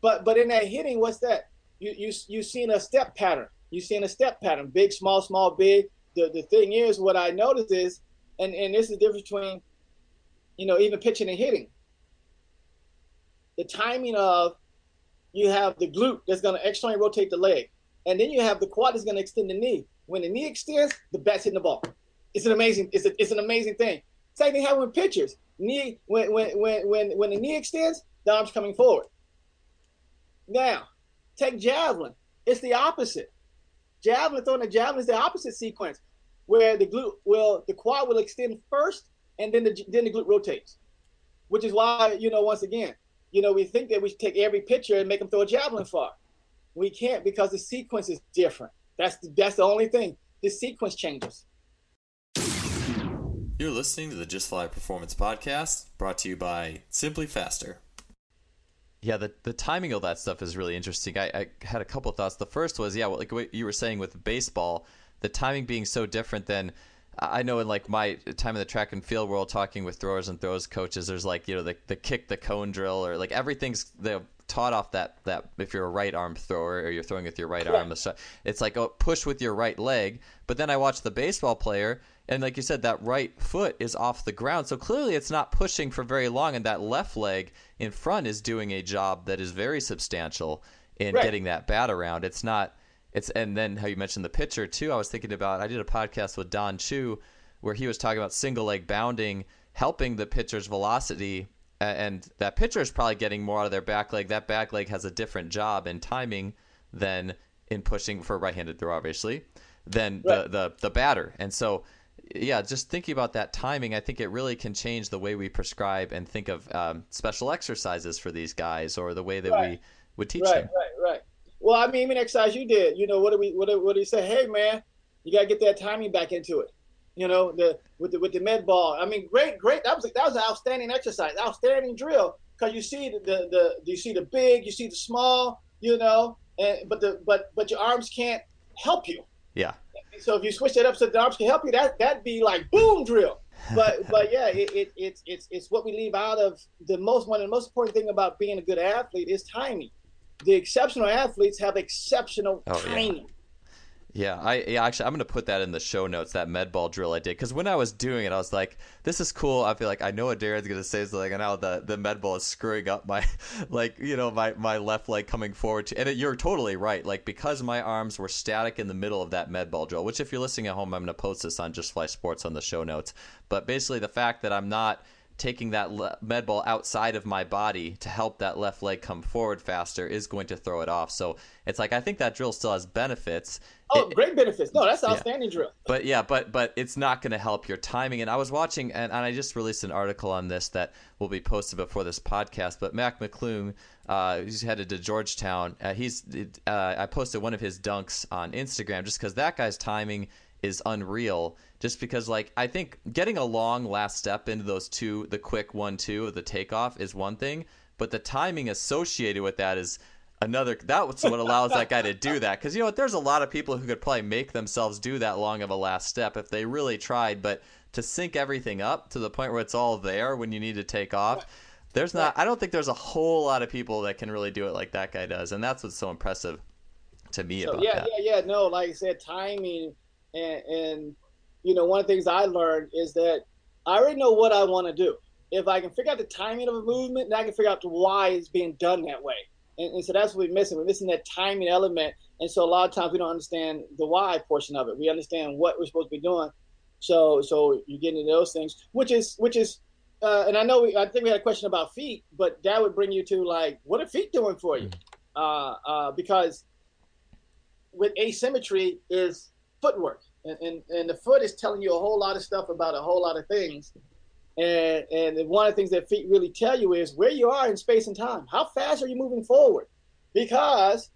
But but in that hitting, what's that? You you you seen a step pattern. You seen a step pattern. Big, small, small, big. The the thing is, what I noticed is, and and this is the difference between, you know, even pitching and hitting. The timing of, you have the glute that's going to externally rotate the leg, and then you have the quad that's going to extend the knee. When the knee extends, the bat's hitting the ball. It's an amazing. It's a, it's an amazing thing. Same thing happens with pitchers. Knee when when when when when the knee extends, the arm's coming forward. Now, take javelin. It's the opposite. Javelin throwing a javelin is the opposite sequence, where the glute will the quad will extend first, and then the then the glute rotates. Which is why you know once again, you know we think that we should take every pitcher and make them throw a javelin far. We can't because the sequence is different. That's the, that's the only thing. The sequence changes. You're listening to the Just Fly Performance Podcast, brought to you by SimpliFaster. Yeah, the the timing of that stuff is really interesting. I, I had a couple thoughts. The first was, yeah, well, like what you were saying with baseball, the timing being so different than I know in like my time in the track and field world, talking with throwers and throws coaches, there's like you know the the kick the cone drill or like everything's the taught off that that if you're a right arm thrower or you're throwing with your right arm, it's like oh push with your right leg. But then I watch the baseball player, and like you said, that right foot is off the ground, so clearly it's not pushing for very long, and that left leg in front is doing a job that is very substantial in right. getting that bat around. It's not. It's and then how you mentioned the pitcher too. I was thinking about. I did a podcast with Don Chu where he was talking about single leg bounding helping the pitcher's velocity and that pitcher is probably getting more out of their back leg. That back leg has a different job in timing than in pushing for a right-handed throw, obviously, than right. the, the the batter. And so, yeah, just thinking about that timing, I think it really can change the way we prescribe and think of um, special exercises for these guys, or the way that right. we would teach right, them. Right, right, Well, I mean, even exercise you did. You know, what do we what do, what do you say? Hey, man, you gotta get that timing back into it you know, the with the with the med ball. I mean, great, great. That was that was an outstanding exercise, outstanding drill. Because you see the, the the you see the big, you see the small, you know, and but the but but your arms can't help you. Yeah. So if you switch that up so the arms can help you, that that'd be like boom drill. But [LAUGHS] but yeah, it, it, it's it's it's what we leave out of the most one of the most important thing about being a good athlete is timing. The exceptional athletes have exceptional oh, timing. Yeah. Yeah, I yeah, actually I'm gonna put that in the show notes that med ball drill I did because when I was doing it I was like, this is cool. I feel like I know what Darren's gonna say something, and now the the med ball is screwing up my [LAUGHS] like you know my my left leg coming forward. To, and it, you're totally right. Like because my arms were static in the middle of that med ball drill, which if you're listening at home, I'm gonna post this on Just Fly Sports on the show notes. But basically the fact that I'm not taking that le- med ball outside of my body to help that left leg come forward faster is going to throw it off. So it's like I think that drill still has benefits. Oh, it, great benefits! No, that's outstanding yeah. drill. But yeah, but but it's not going to help your timing. And I was watching, and, and I just released an article on this that will be posted before this podcast. But Mac McClung, uh, he's headed to Georgetown. Uh, he's uh, I posted one of his dunks on Instagram just because that guy's timing is unreal just because like I think getting a long last step into those two the quick one two of the takeoff is one thing but the timing associated with that is another that's what allows that guy to do that. Because you know what there's a lot of people who could probably make themselves do that long of a last step if they really tried but to sync everything up to the point where it's all there when you need to take off there's not i don't think there's a whole lot of people that can really do it like that guy does and that's what's so impressive to me so, about yeah that. yeah yeah no like i said timing and, and you know, one of the things I learned is that I already know what I want to do. If I can figure out the timing of a movement, then I can figure out why it's being done that way. And, and so that's what we're missing. We're missing that timing element. And so a lot of times we don't understand the why portion of it. We understand what we're supposed to be doing. So so you get into those things, which is which is uh, and I know we, I think we had a question about feet, but that would bring you to like, what are feet doing for you? Mm-hmm. Uh, uh, because with asymmetry is footwork and, and, and the foot is telling you a whole lot of stuff about a whole lot of things. And, and one of the things that feet really tell you is where you are in space and time. How fast are you moving forward? Because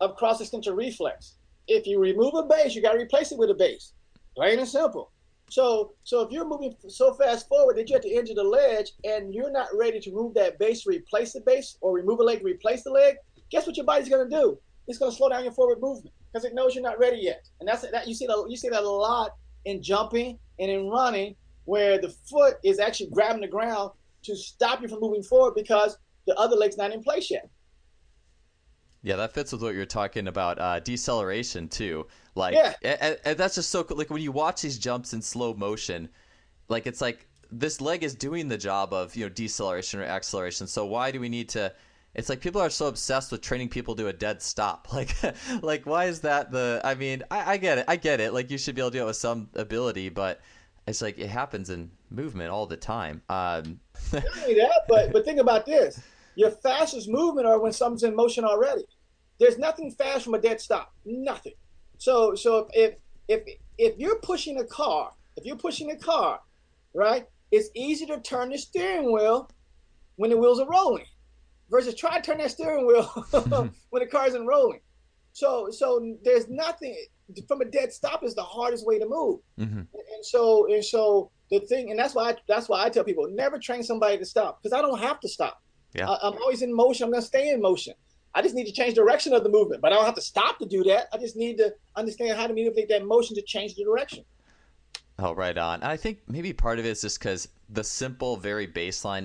of cross extension reflex. If you remove a base, you got to replace it with a base. Plain and simple. So, so if you're moving so fast forward that you're at the edge of the ledge and you're not ready to move that base replace the base or remove a leg replace the leg, guess what your body's going to do? It's going to slow down your forward movement because it knows you're not ready yet. And that's that you see that you see that a lot in jumping and in running, where the foot is actually grabbing the ground to stop you from moving forward because the other leg's not in place yet. Yeah, that fits with what you're talking about. Uh, deceleration too, like, yeah. and, and that's just so cool. Like when you watch these jumps in slow motion, like it's like this leg is doing the job of you know deceleration or acceleration. So why do we need to? It's like people are so obsessed with training people to a dead stop. [LAUGHS] Like, like why is that the? I mean, I, I get it. I get it. Like you should be able to do it with some ability, but it's like it happens in movement all the time. Um, [LAUGHS] Not only that, but but think about this: your fastest movement are when something's in motion already. There's nothing fast from a dead stop. Nothing. So so if if if you're pushing a car, if you're pushing a car, right? It's easy to turn the steering wheel when the wheels are rolling versus try to turn that steering wheel [LAUGHS] when the car isn't rolling. So so there's nothing from a dead stop is the hardest way to move. Mm-hmm. And so and so the thing and that's why I, that's why I tell people never train somebody to stop because I don't have to stop. Yeah. I, I'm always in motion. I'm going to stay in motion. I just need to change direction of the movement, but I don't have to stop to do that. I just need to understand how to manipulate that motion to change the direction. Oh, right on. And I think maybe part of it is just because the simple, very baseline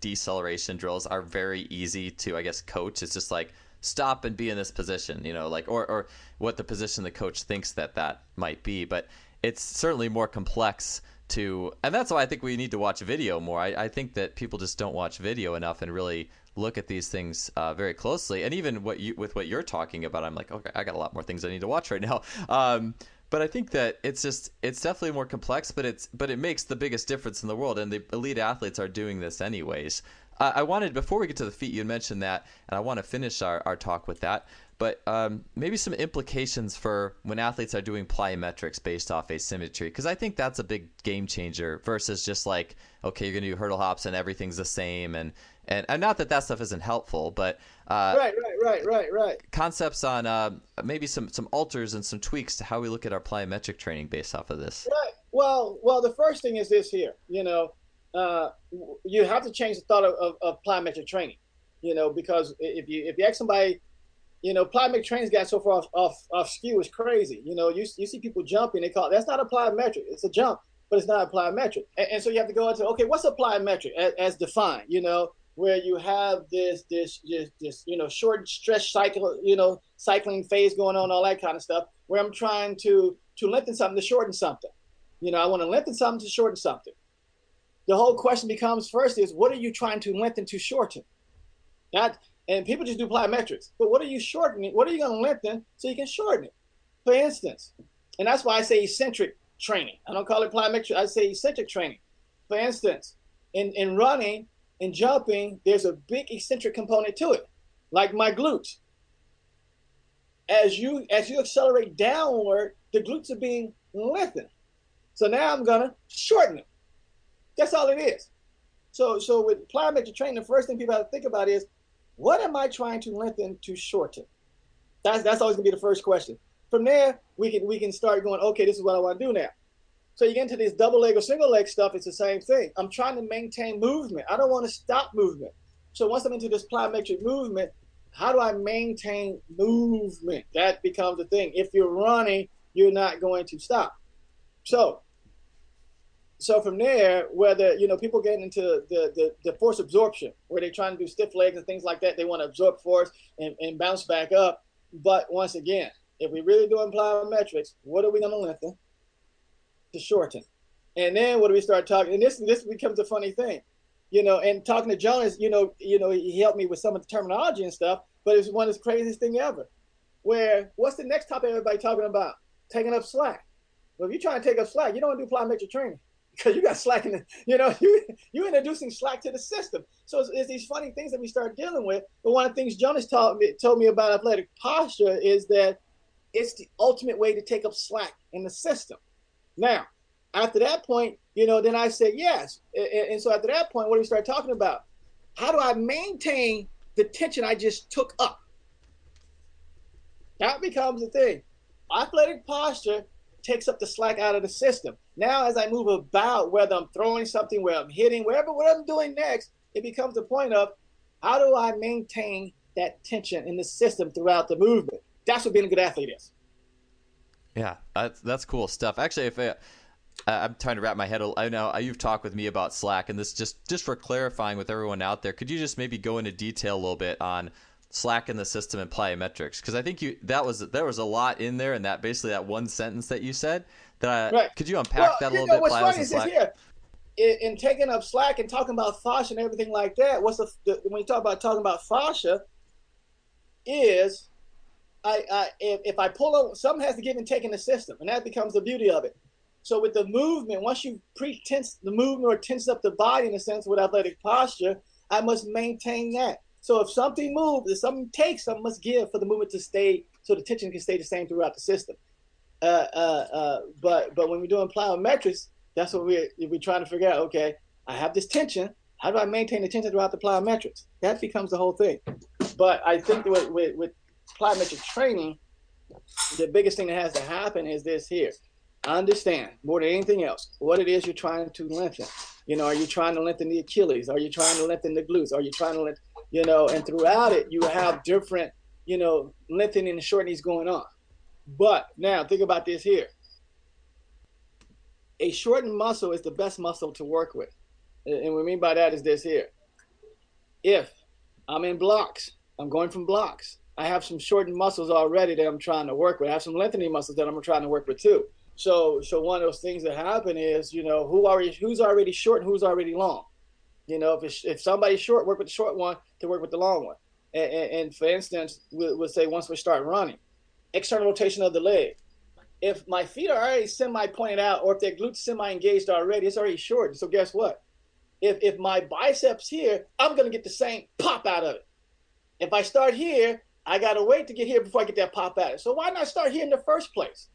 deceleration drills are very easy to, I guess, coach. It's just like stop and be in this position, you know, like or or what the position the coach thinks that that might be. But it's certainly more complex to, and that's why I think we need to watch video more. I, I think that people just don't watch video enough and really look at these things uh, very closely. And even what you with what you're talking about, I'm like, okay, I got a lot more things I need to watch right now. [LAUGHS] Um, but I think that it's just it's definitely more complex, but it's but it makes the biggest difference in the world, and the elite athletes are doing this anyways. I wanted before we get to the feet, you mentioned that, and I want to finish our, our talk with that. But um, maybe some implications for when athletes are doing plyometrics based off asymmetry, because I think that's a big game changer versus just like okay, you're gonna do hurdle hops and everything's the same, and and, and not that that stuff isn't helpful, but uh, right, right, right, right, right. Concepts on uh, maybe some some alters and some tweaks to how we look at our plyometric training based off of this. Right. Well, well, the first thing is this here. You know, uh, you have to change the thought of, of, of, plyometric training. You know, because if you if you ask somebody, you know, plyometric training's got so far off off, off skew is crazy. You know, you you see people jumping, they call that's not a plyometric. It's a jump, but it's not a plyometric. And, and so you have to go into okay, what's a plyometric as, as defined? You know, where you have this this this, this you know short stretch cycle you know cycling phase going on all that kind of stuff where i'm trying to to lengthen something to shorten something. You know i want to lengthen something to shorten something. The whole question becomes first is what are you trying to lengthen to shorten? That and people just do plyometrics but what are you shortening what are you going to lengthen so you can shorten it? For instance and that's why i say eccentric training. I don't call it plyometric i say eccentric training. For instance in, in running and jumping, there's a big eccentric component to it, like my glutes. As you as you accelerate downward, the glutes are being lengthened. So now I'm gonna shorten them. That's all it is. So so with plyometric training, the first thing people have to think about is what am I trying to lengthen to shorten? That's that's always gonna be the first question. From there, we can we can start going, okay, this is what I want to do now. So you get into this double leg or single leg stuff, it's the same thing. I'm trying to maintain movement. I don't want to stop movement. So once I'm into this plyometric movement, how do I maintain movement? That becomes the thing. If you're running, you're not going to stop. So so from there, whether you know people get into the, the, the force absorption, where they're trying to do stiff legs and things like that, they want to absorb force and, and bounce back up. But once again, if we really doing plyometrics, what are we going to lengthen? To shorten. And then what do we start talking? And this this becomes a funny thing, you know. And talking to Jonas, you know, you know, he helped me with some of the terminology and stuff. But it's one of the craziest thing ever. Where what's the next topic everybody talking about? Taking up slack. Well, if you're trying to take up slack, you don't do plyometric training [LAUGHS] because you got slack in the, [LAUGHS] you know, you you introducing slack to the system. So it's, it's, these funny things that we start dealing with. But one of the things Jonas taught me, told me about athletic posture is that it's the ultimate way to take up slack in the system. Now, after that point, you know, then I said yes. And, and so after that point, what do we start talking about? How do I maintain the tension I just took up? That becomes the thing. Athletic posture takes up the slack out of the system. Now, as I move about, whether I'm throwing something, where I'm hitting, wherever, what I'm doing next, it becomes a point of how do I maintain that tension in the system throughout the movement? That's what being a good athlete is. Yeah, that's, that's cool stuff. Actually, if uh, I, I'm trying to wrap my head. I know you've talked with me about Slack, and this just just for clarifying with everyone out there. Could you just maybe go into detail a little bit on Slack in the system and plyometrics? Because I think you that was there was a lot in there, and that basically that one sentence that you said. That I, right. could you unpack well, that a little know, bit? What's funny is here, in, in, taking up Slack and talking about fascia and everything like that. What's the, the when you talk about talking about fascia, is I, I if, if I pull up, something has to give and take in the system, and that becomes the beauty of it. So with the movement, once you pre-tense the movement or tense up the body in a sense with athletic posture, I must maintain that. So if something moves, if something takes, something must give for the movement to stay, so the tension can stay the same throughout the system. Uh, uh, uh, but but when we're doing plyometrics, that's what we're we're trying to figure out. Okay, I have this tension. How do I maintain the tension throughout the plyometrics? That becomes the whole thing. But I think with, with, with plyometric training, the biggest thing that has to happen is this here. Understand more than anything else what it is you're trying to lengthen. You know, are you trying to lengthen the Achilles? Are you trying to lengthen the glutes? Are you trying to lengthen you know, and throughout it, you have different, you know, lengthening and shortenings going on. But now think about this here. A shortened muscle is the best muscle to work with. And what I mean by that is this here. If I'm in blocks, I'm going from blocks. I have some shortened muscles already that I'm trying to work with. I have some lengthening muscles that I'm trying to work with too. So, so one of those things that happen is, you know, who already who's already short and who's already long. You know, if if somebody's short, work with the short one to work with the long one. And, and, and for instance, we'll, we'll, say once we start running, external rotation of the leg. If my feet are already semi pointed out, or if they're glutes semi engaged already, it's already short. So guess what? If if my biceps here, I'm gonna get the same pop out of it. If I start here, I gotta wait to get here before I get that pop out. So why not start here in the first place?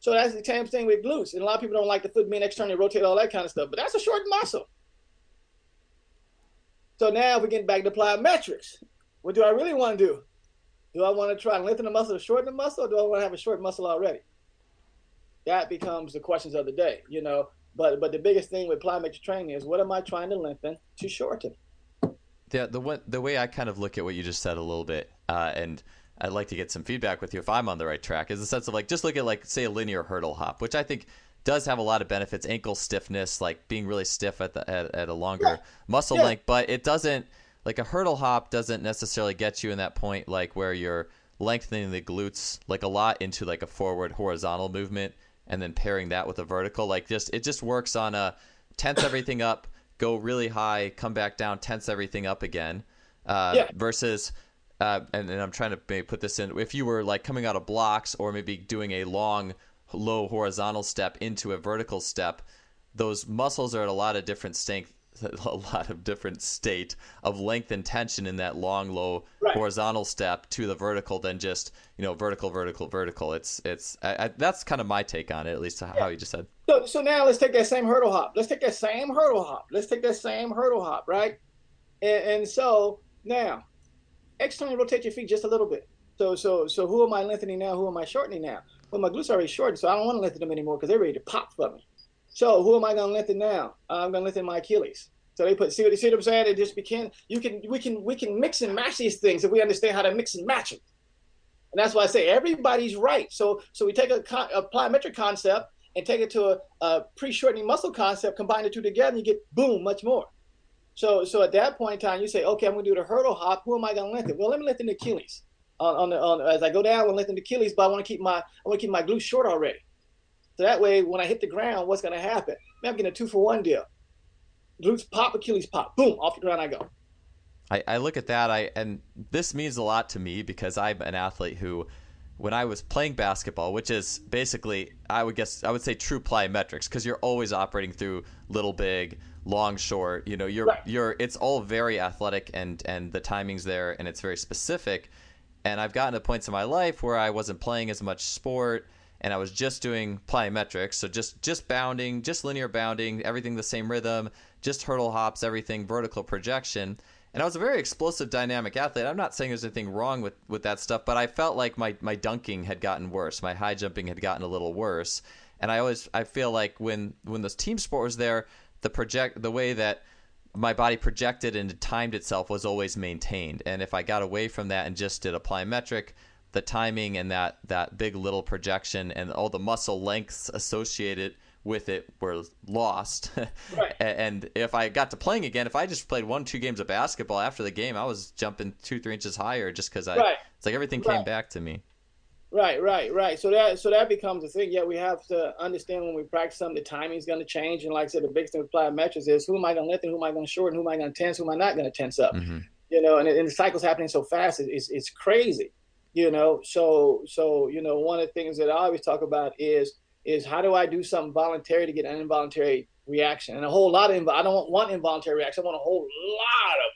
So that's the same thing with glutes. And a lot of people don't like the foot being externally rotated, all that kind of stuff. But that's a short muscle. So now we're getting back to plyometrics. What do I really want to do? Do I want to try and lengthen the muscle to shorten the muscle, or do I want to have a short muscle already? That becomes the questions of the day, you know. But but the biggest thing with plyometric training is what am I trying to lengthen to shorten? Yeah, the one, the way I kind of look at what you just said a little bit, uh, and I'd like to get some feedback with you if I'm on the right track, is the sense of like just look at like say a linear hurdle hop, which I think does have a lot of benefits ankle stiffness like being really stiff at the at, at a longer yeah. muscle yeah. length but it doesn't like a hurdle hop doesn't necessarily get you in that point like where you're lengthening the glutes like a lot into like a forward horizontal movement and then pairing that with a vertical like just it just works on a tense everything up go really high come back down tense everything up again uh, yeah. versus uh, and, and i'm trying to maybe put this in if you were like coming out of blocks or maybe doing a long low horizontal step into a vertical step, those muscles are at a lot of different strength [LAUGHS] a lot of different state of length and tension in that long, low Right. horizontal step to the vertical than just you know vertical, vertical, vertical. It's it's I, I, that's kind of my take on it, at least how you just said. So, so now let's take that same hurdle hop. Let's take that same hurdle hop. Let's take that same hurdle hop, right? And, and so now, externally rotate your feet just a little bit. So, so, so who am I lengthening now? Who am I shortening now? Well, my glutes are already shortened, so I don't want to lengthen them anymore because they're ready to pop for me. So, who am I going to lengthen now? I'm going to lengthen my Achilles. So they put see what see what I'm saying? It just became you can we can we can mix and match these things if we understand how to mix and match them. And that's why I say everybody's right. So so we take a, a plyometric concept and take it to a, a pre-shortening muscle concept, combine the two together, and you get boom, much more. So so at that point in time, you say, okay, I'm going to do the hurdle hop. Who am I going to lengthen? Well, let me lengthen the Achilles. On, on the on as I go down, I'm lengthen the Achilles, but I want to keep my I want to keep my glutes short already. So that way, when I hit the ground, what's going to happen? Man, I'm getting a two for one deal. Glutes pop, Achilles pop, boom, off the ground I go. I, I look at that I and this means a lot to me because I'm an athlete who when I was playing basketball, which is basically I would guess I would say true plyometrics because you're always operating through little big, long short, you know, you're Right. you're it's all very athletic and and the timing's there and it's very specific. And I've gotten to points in my life where I wasn't playing as much sport and I was just doing plyometrics, so just just bounding, just linear bounding, everything the same rhythm, just hurdle hops, everything vertical projection. And I was a very explosive, dynamic athlete. I'm not saying there's anything wrong with, with that stuff, but I felt like my, my dunking had gotten worse. My high jumping had gotten a little worse. And I always I feel like when when this team sport was there, the project the way that my body projected and timed itself was always maintained. And if I got away from that and just did a plyometric, the timing and that that big little projection and all the muscle lengths associated with it were lost. [LAUGHS] Right. and if I got to playing again, if I just played one two games of basketball after the game, I was jumping two three inches higher just because I. Right. It's like everything came back to me. Right, right, right. So that so that becomes a thing. Yeah, we have to understand when we practice something, the timing is going to change. And like I said, the biggest thing with plyometrics is who am I going to lengthen, who am I going to shorten, who am I going to tense, who am I not going to tense up. hmm You know, and, and the cycle's happening so fast, it- it's it's crazy. You know, so so you know, one of the things that I always talk about is is how do I do something voluntary to get an involuntary reaction, and a whole lot of inv- I don't want involuntary reaction. I want a whole lot of,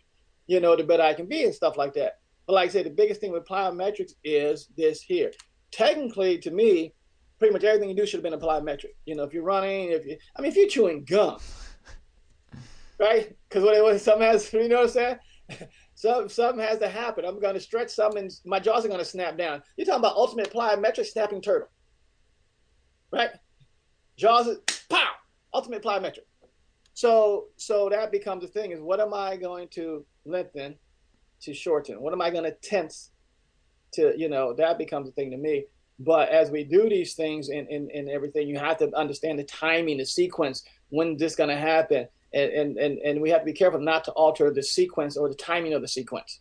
you know, the better I can be and stuff like that. But like I said, the biggest thing with plyometrics is this here. Technically, to me, pretty much everything you do should have been a plyometric. You know, if you're running, if you, I mean, if you're chewing gum, [LAUGHS] right? Because what, it what some has, you know what I'm saying? So something has to happen. I'm going to stretch something, and my jaws are going to snap down. You're talking about ultimate plyometric snapping turtle, right? Jaws, is- pow, ultimate plyometric. So, so that becomes the thing: is what am I going to lengthen to shorten? What am I going to tense to? You know, that becomes a thing to me. But as we do these things and, and, and everything, you have to understand the timing, the sequence, when this going to happen. And, and, and, and we have to be careful not to alter the sequence or the timing of the sequence.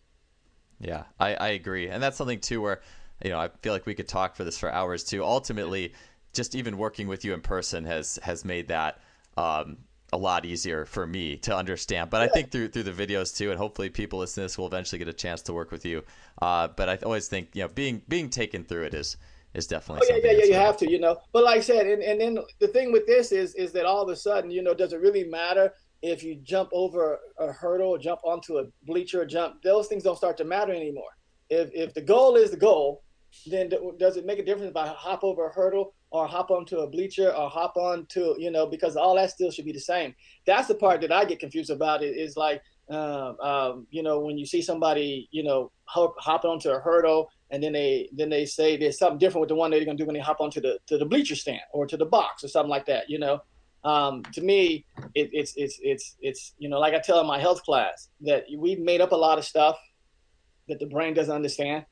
Yeah, I, I agree. And that's something too where, you know, I feel like we could talk for this for hours too. Ultimately, just even working with you in person has has made that um, a lot easier for me to understand. But I think through through the videos too, and hopefully people listening to this will eventually get a chance to work with you. Uh, but I always think you know being being taken through it is is definitely Oh yeah, yeah, yeah. You have to, you know. But like I said, and, and then the thing with this is is that all of a sudden, you know, does it really matter if you jump over a hurdle jump onto a bleacher jump? Those things don't start to matter anymore. If if the goal is the goal, then does it make a difference if I hop over a hurdle or hop onto a bleacher or hop onto you know because all that still should be the same. That's the part that I get confused about. It is like um, um, you know when you see somebody you know hop, hopping onto a hurdle and then they then they say there's something different with the one they're gonna do when they hop onto the to the bleacher stand or to the box or something like that. You know, um, to me, it, it's it's it's it's you know like I tell in my health class that we've made up a lot of stuff that the brain doesn't understand.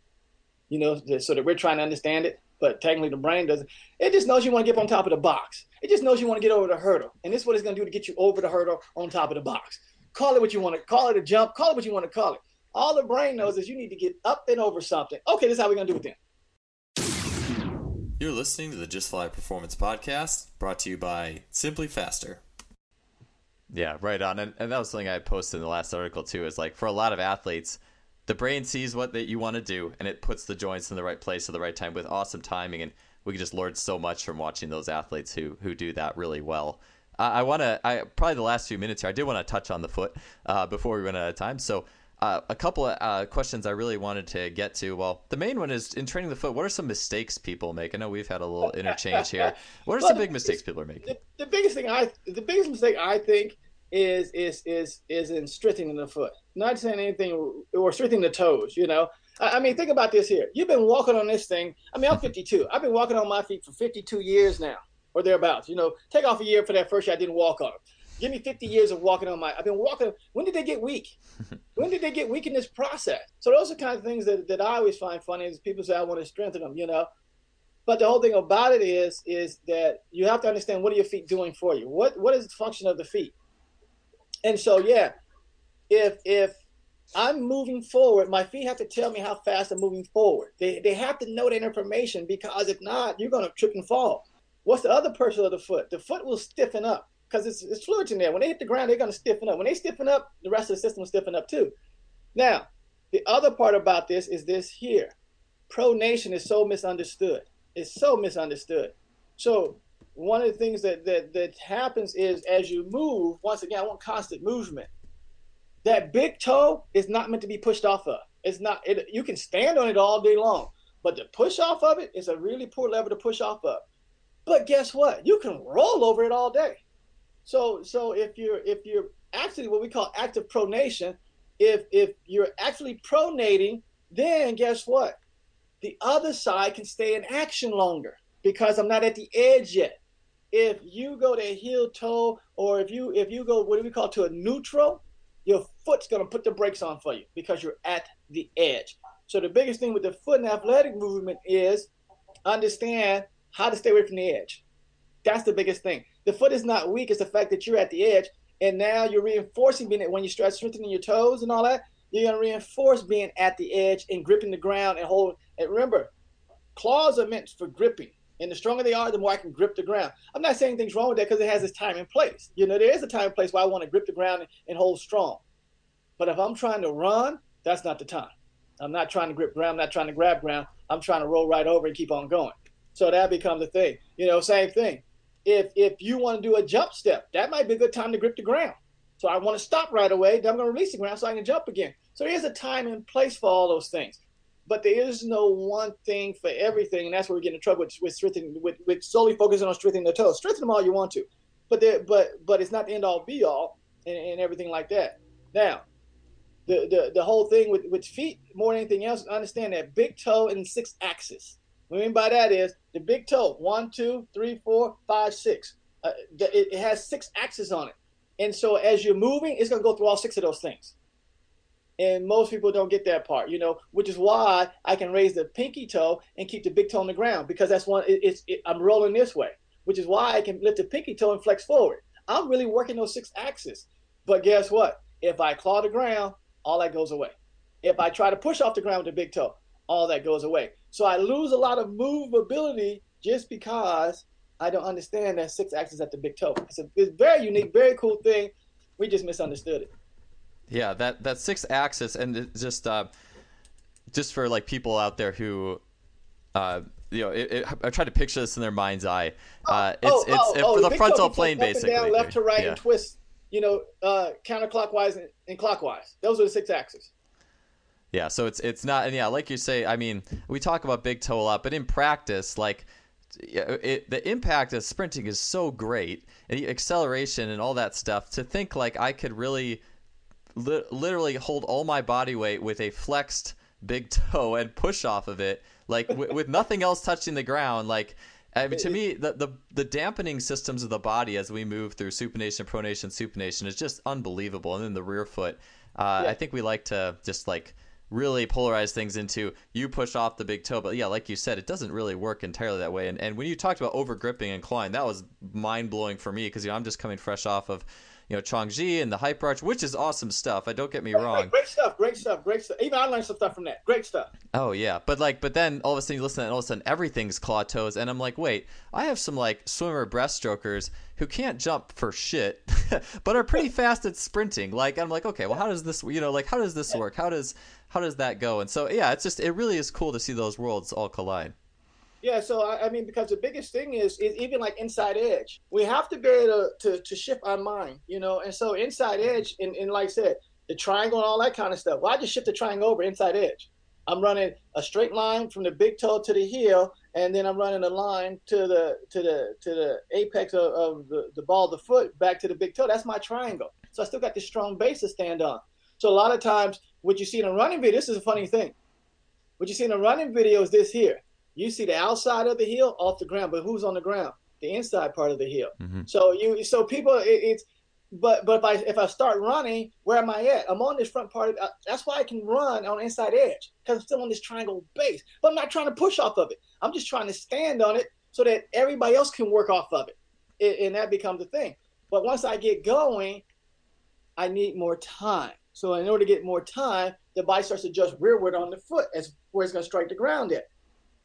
You know, so that we're trying to understand it, but technically the brain doesn't. It just knows you want to get on top of the box. It just knows you want to get over the hurdle, and this is what it's gonna do to get you over the hurdle on top of the box. Call it what you want to call it a jump. Call it what you want to call it. All the brain knows is you need to get up and over something. Okay, this is how we're gonna do it then. You're listening to the Just Fly Performance Podcast, brought to you by SimpliFaster. Yeah, right on. And, and that was something I posted in the last article too. Is like for a lot of athletes, the brain sees what that you want to do, and it puts the joints in the right place at the right time with awesome timing. And we can just learn so much from watching those athletes who who do that really well. I, I want to. I probably the last few minutes here. I did want to touch on the foot uh, before we run out of time. So. Uh, a couple of uh, questions I really wanted to get to. Well, the main one is in training the foot. What are some mistakes people make? I know we've had a little interchange here. What are well, some big mistakes people are making? The, the, biggest thing I, the biggest mistake I think is is is is in strengthening the foot. Not saying anything or strengthening the toes. You know, I, I mean, think about this here. You've been walking on this thing. I mean, I'm [LAUGHS] 52. I've been walking on my feet for 52 years now or thereabouts. You know, take off a year for that first year I didn't walk on them. Give me 50 years of walking on my. I've been walking. When did they get weak? [LAUGHS] when did they get weak in this process? So those are kind of things that, that I always find funny. Is people say I want to strengthen them, you know. But the whole thing about it is is that you have to understand what are your feet doing for you. What what is the function of the feet? And so yeah, if if I'm moving forward, my feet have to tell me how fast I'm moving forward. They they have to know that information because if not, you're gonna trip and fall. What's the other person of the foot? The foot will stiffen up because it's, it's fluid in there. When they hit the ground, they're going to stiffen up. When they stiffen up, the rest of the system will stiffen up too. Now, the other part about this is this here. Pronation is so misunderstood. It's so misunderstood. So one of the things that, that, that happens is as you move, once again, I want constant movement. That big toe is not meant to be pushed off of. It's not, it, you can stand on it all day long, but the push off of it is a really poor lever to push off of. But guess what? You can roll over it all day. So so if you're if you're actually what we call active pronation, if if you're actually pronating, then guess what? The other side can stay in action longer because I'm not at the edge yet. If you go to heel toe, or if you if you go what do we call to a neutral, your foot's gonna put the brakes on for you because you're at the edge. So the biggest thing with the foot and athletic movement is understand how to stay away from the edge. That's the biggest thing. The foot is not weak. It's the fact that you're at the edge, and now you're reinforcing being when you start strengthening your toes and all that. You're gonna reinforce being at the edge and gripping the ground and hold. And remember, claws are meant for gripping. And the stronger they are, the more I can grip the ground. I'm not saying things wrong with that because it has its time and place. You know, there is a time and place where I want to grip the ground and, and hold strong. But if I'm trying to run, that's not the time. I'm not trying to grip ground. I'm not trying to grab ground. I'm trying to roll right over and keep on going. So that becomes the thing. You know, same thing if if you want to do a jump step, that might be a good time to grip the ground. So I want to stop right away. Then I'm going to release the ground so I can jump again. So there's a time and place for all those things. But there is no one thing for everything, and that's where we get in trouble with with, strengthening, with, with solely focusing on strengthening the toes. Strengthen them all you want to, but there, but but it's not the end all be all and, and everything like that. Now, the, the the whole thing with with feet more than anything else, understand that big toe and six axis. What I mean by that is the big toe one, two, three, four, five, six. Uh, it, it has six axes on it. And so as you're moving, it's going to go through all six of those things. And most people don't get that part, you know, which is why I can raise the pinky toe and keep the big toe on the ground because that's one, it, it's, it, I'm rolling this way, which is why I can lift the pinky toe and flex forward. I'm really working those six axes. But guess what? If I claw the ground, all that goes away. If I try to push off the ground with the big toe, all that goes away. So I lose a lot of movability just because I don't understand that six axis at the big toe. It's a it's very unique, very cool thing. We just misunderstood it. Yeah, that that six axis and just uh, just for like people out there who. Uh, you know, it, it, I try to picture this in their mind's eye. Uh, it's oh, it's oh, it, oh, for the, the frontal plane, basically. Down, left to right, yeah. and twist. You know, uh, counterclockwise and, and clockwise. Those are the six axes. Yeah, so it's it's not and yeah, like you say, I mean, we talk about big toe a lot, but in practice, like it, the impact of sprinting is so great and the acceleration and all that stuff to think like I could really li- literally hold all my body weight with a flexed big toe and push off of it like w- with nothing else touching the ground like I mean, to me, the, the the dampening systems of the body as we move through supination, pronation, supination is just unbelievable. And then the rear foot, uh, yeah. I think we like to just like really polarize things into you push off the big toe. But yeah, like you said, it doesn't really work entirely that way. And and when you talked about over gripping and clawing, that was mind blowing for me because you know I'm just coming fresh off of you know Chong Xie and the hyper arch, which is awesome stuff. I don't get me wrong. Great, great, stuff, great stuff, great stuff. Even I learned some stuff from that. Great stuff. Oh yeah, but like, but then all of a sudden you listen, and all of a sudden everything's claw toes, and I'm like, wait, I have some like swimmer breaststrokers who can't jump for shit, [LAUGHS] but are pretty [LAUGHS] fast at sprinting. Like I'm like, okay, well, how does this, you know, like how does this work? How does how does that go? And so yeah, it's just it really is cool to see those worlds all collide. Yeah, so I, I, mean, because the biggest thing is, is even like inside edge, we have to be able to, to, to shift our mind, you know. And so inside mm-hmm. edge, and, and like I said, the triangle and all that kind of stuff. Well, I just shift the triangle over inside edge. I'm running a straight line from the big toe to the heel, and then I'm running a line to the to the to the apex of, of the, the ball of the foot back to the big toe. That's my triangle. So I still got this strong base to stand on. So a lot of times, what you see in a running video, this is a funny thing. What you see in a running video is this here. You see the outside of the heel off the ground, but who's on the ground? The inside part of the heel. Mm-hmm. So you so people it, it's but but if I if I start running, where am I at? I'm on this front part. Of, uh, that's why I can run on inside edge because I'm still on this triangle base. But I'm not trying to push off of it. I'm just trying to stand on it so that everybody else can work off of it, it and that becomes the thing. But once I get going, I need more time. So in order to get more time, the bike starts to adjust rearward on the foot as where it's going to strike the ground at.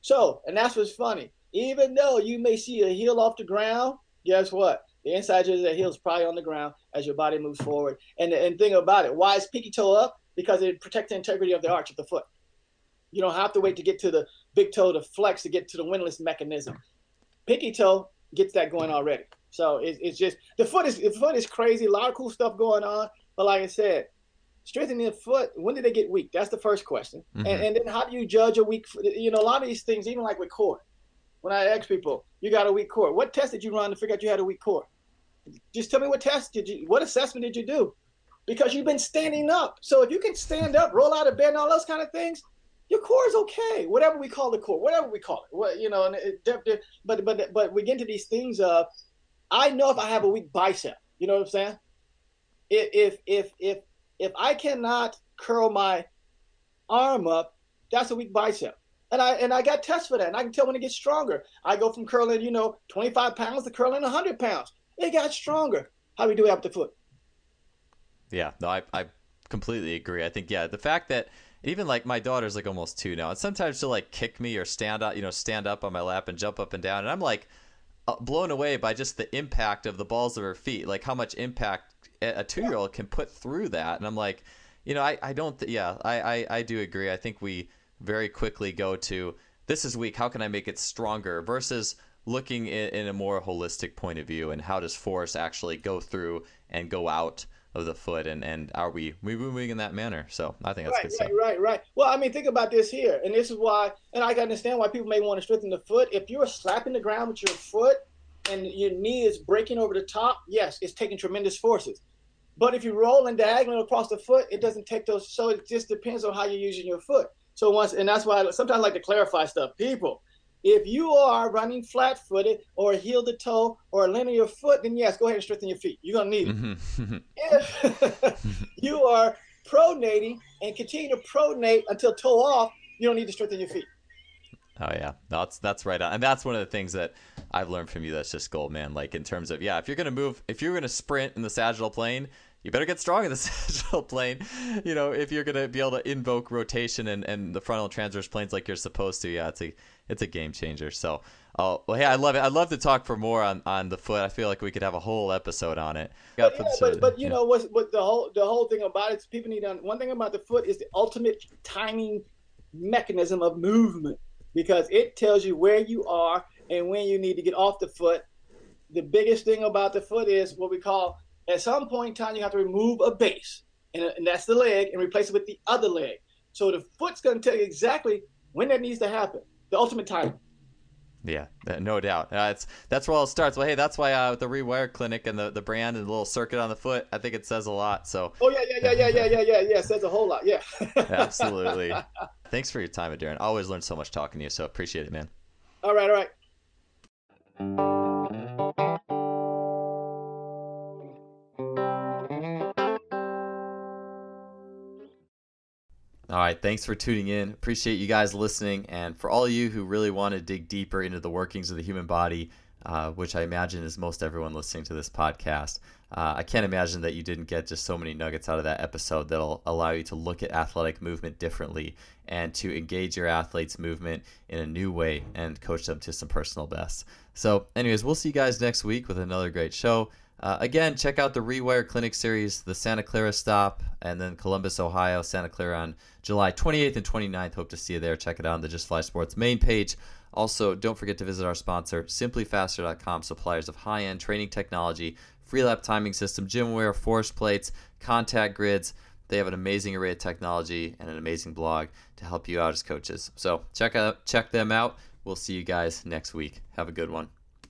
So, and that's what's funny. Even though you may see a heel off the ground, guess what? The inside of the heel is probably on the ground as your body moves forward. And and thing about it, why is pinky toe up? Because it protects the integrity of the arch of the foot. You don't have to wait to get to the big toe to flex to get to the windlass mechanism. Pinky toe gets that going already. So it, it's just the foot is the foot is crazy. A lot of cool stuff going on. But like I said, strengthening the foot. When did they get weak? That's the first question. Mm-hmm. And, and then how do you judge a weak? You know, a lot of these things, even like with core. When I ask people, you got a weak core. What test did you run to figure out you had a weak core? Just tell me what test did you, what assessment did you do? Because you've been standing up. So if you can stand up, roll out of bed, and all those kind of things, your core is okay. Whatever we call the core, whatever we call it, what you know. And it, but but but we get into these things of, I know if I have a weak bicep. You know what I'm saying? If if if if I cannot curl my arm up, that's a weak bicep. And I and I got tests for that, and I can tell when it gets stronger. I go from curling, you know, 25 pounds to curling 100 pounds. It got stronger. How do we do it up the foot? Yeah, no, I, I completely agree. I think yeah, the fact that even like my daughter's like almost two now, and sometimes she'll like kick me or stand up, you know, stand up on my lap and jump up and down, and I'm like uh, blown away by just the impact of the balls of her feet, like how much impact a two year old can put through that, and I'm like, you know, I I don't, th- yeah, I, I I do agree. I think we very quickly go to this is weak. How can I make it stronger? Versus looking in, in, a more holistic point of view and how does force actually go through and go out of the foot and, and are we we moving in that manner so i think that's right, good right, stuff. right right well i mean think about this here and this is why and i can understand why people may want to strengthen the foot if you're slapping the ground with your foot and your knee is breaking over the top yes it's taking tremendous forces but if you're rolling diagonal across the foot it doesn't take those so it just depends on how you're using your foot so once and that's why I sometimes like to clarify stuff people if you are running flat footed or heel to toe or a linear foot, then yes, go ahead and strengthen your feet. You're going to need it. Mm-hmm. if [LAUGHS] you are pronating and continue to pronate until toe off, you don't need to strengthen your feet. Oh yeah, that's that's right on, and that's one of the things that I've learned from you. That's just gold, man. Like in terms of yeah, if you're gonna move, if you're gonna sprint in the sagittal plane, you better get strong in the [LAUGHS] sagittal plane. You know, if you're gonna be able to invoke rotation and, and the frontal transverse planes like you're supposed to, yeah, it's a it's a game changer. So, oh well, hey, I love it. I'd love to talk for more on, on the foot. I feel like we could have a whole episode on it. But, yeah, but, but, you yeah. know what? What the whole the whole thing about it is people need to. One thing about the foot is the ultimate timing mechanism of movement because it tells you where you are and when you need to get off the foot. The biggest thing about the foot is what we call at some point in time you have to remove a base, and, and that's the leg, and replace it with the other leg. So the foot's going to tell you exactly when that needs to happen the ultimate time. Yeah, no doubt. Uh, it's that's where all it starts. Well, hey, that's why uh, the Rewire Clinic and the, the brand and the little circuit on the foot, I think it says a lot. So. Oh yeah, yeah, yeah, yeah, yeah, yeah, yeah, yeah. It says a whole lot. Yeah. [LAUGHS] Absolutely. Thanks for your time, Darren. always learn so much talking to you. So appreciate it, man. All right, all right. All right, thanks for tuning in. Appreciate you guys listening. And for all of you who really want to dig deeper into the workings of the human body, uh, which I imagine is most everyone listening to this podcast, uh, I can't imagine that you didn't get just so many nuggets out of that episode that'll allow you to look at athletic movement differently and to engage your athletes' movement in a new way and coach them to some personal bests. So, anyways, we'll see you guys next week with another great show. Uh, again, check out the Rewire Clinic series, the Santa Clara stop, and then Columbus, Ohio, Santa Clara on July 28th and 29th. Hope to see you there. Check it out on the Just Fly Sports main page. Also, don't forget to visit our sponsor, simplifaster.com, suppliers of high end training technology, Freelap timing system, gym wear, force plates, contact grids. They have an amazing array of technology and an amazing blog to help you out as coaches. So check out check them out. We'll see you guys next week. Have a good one.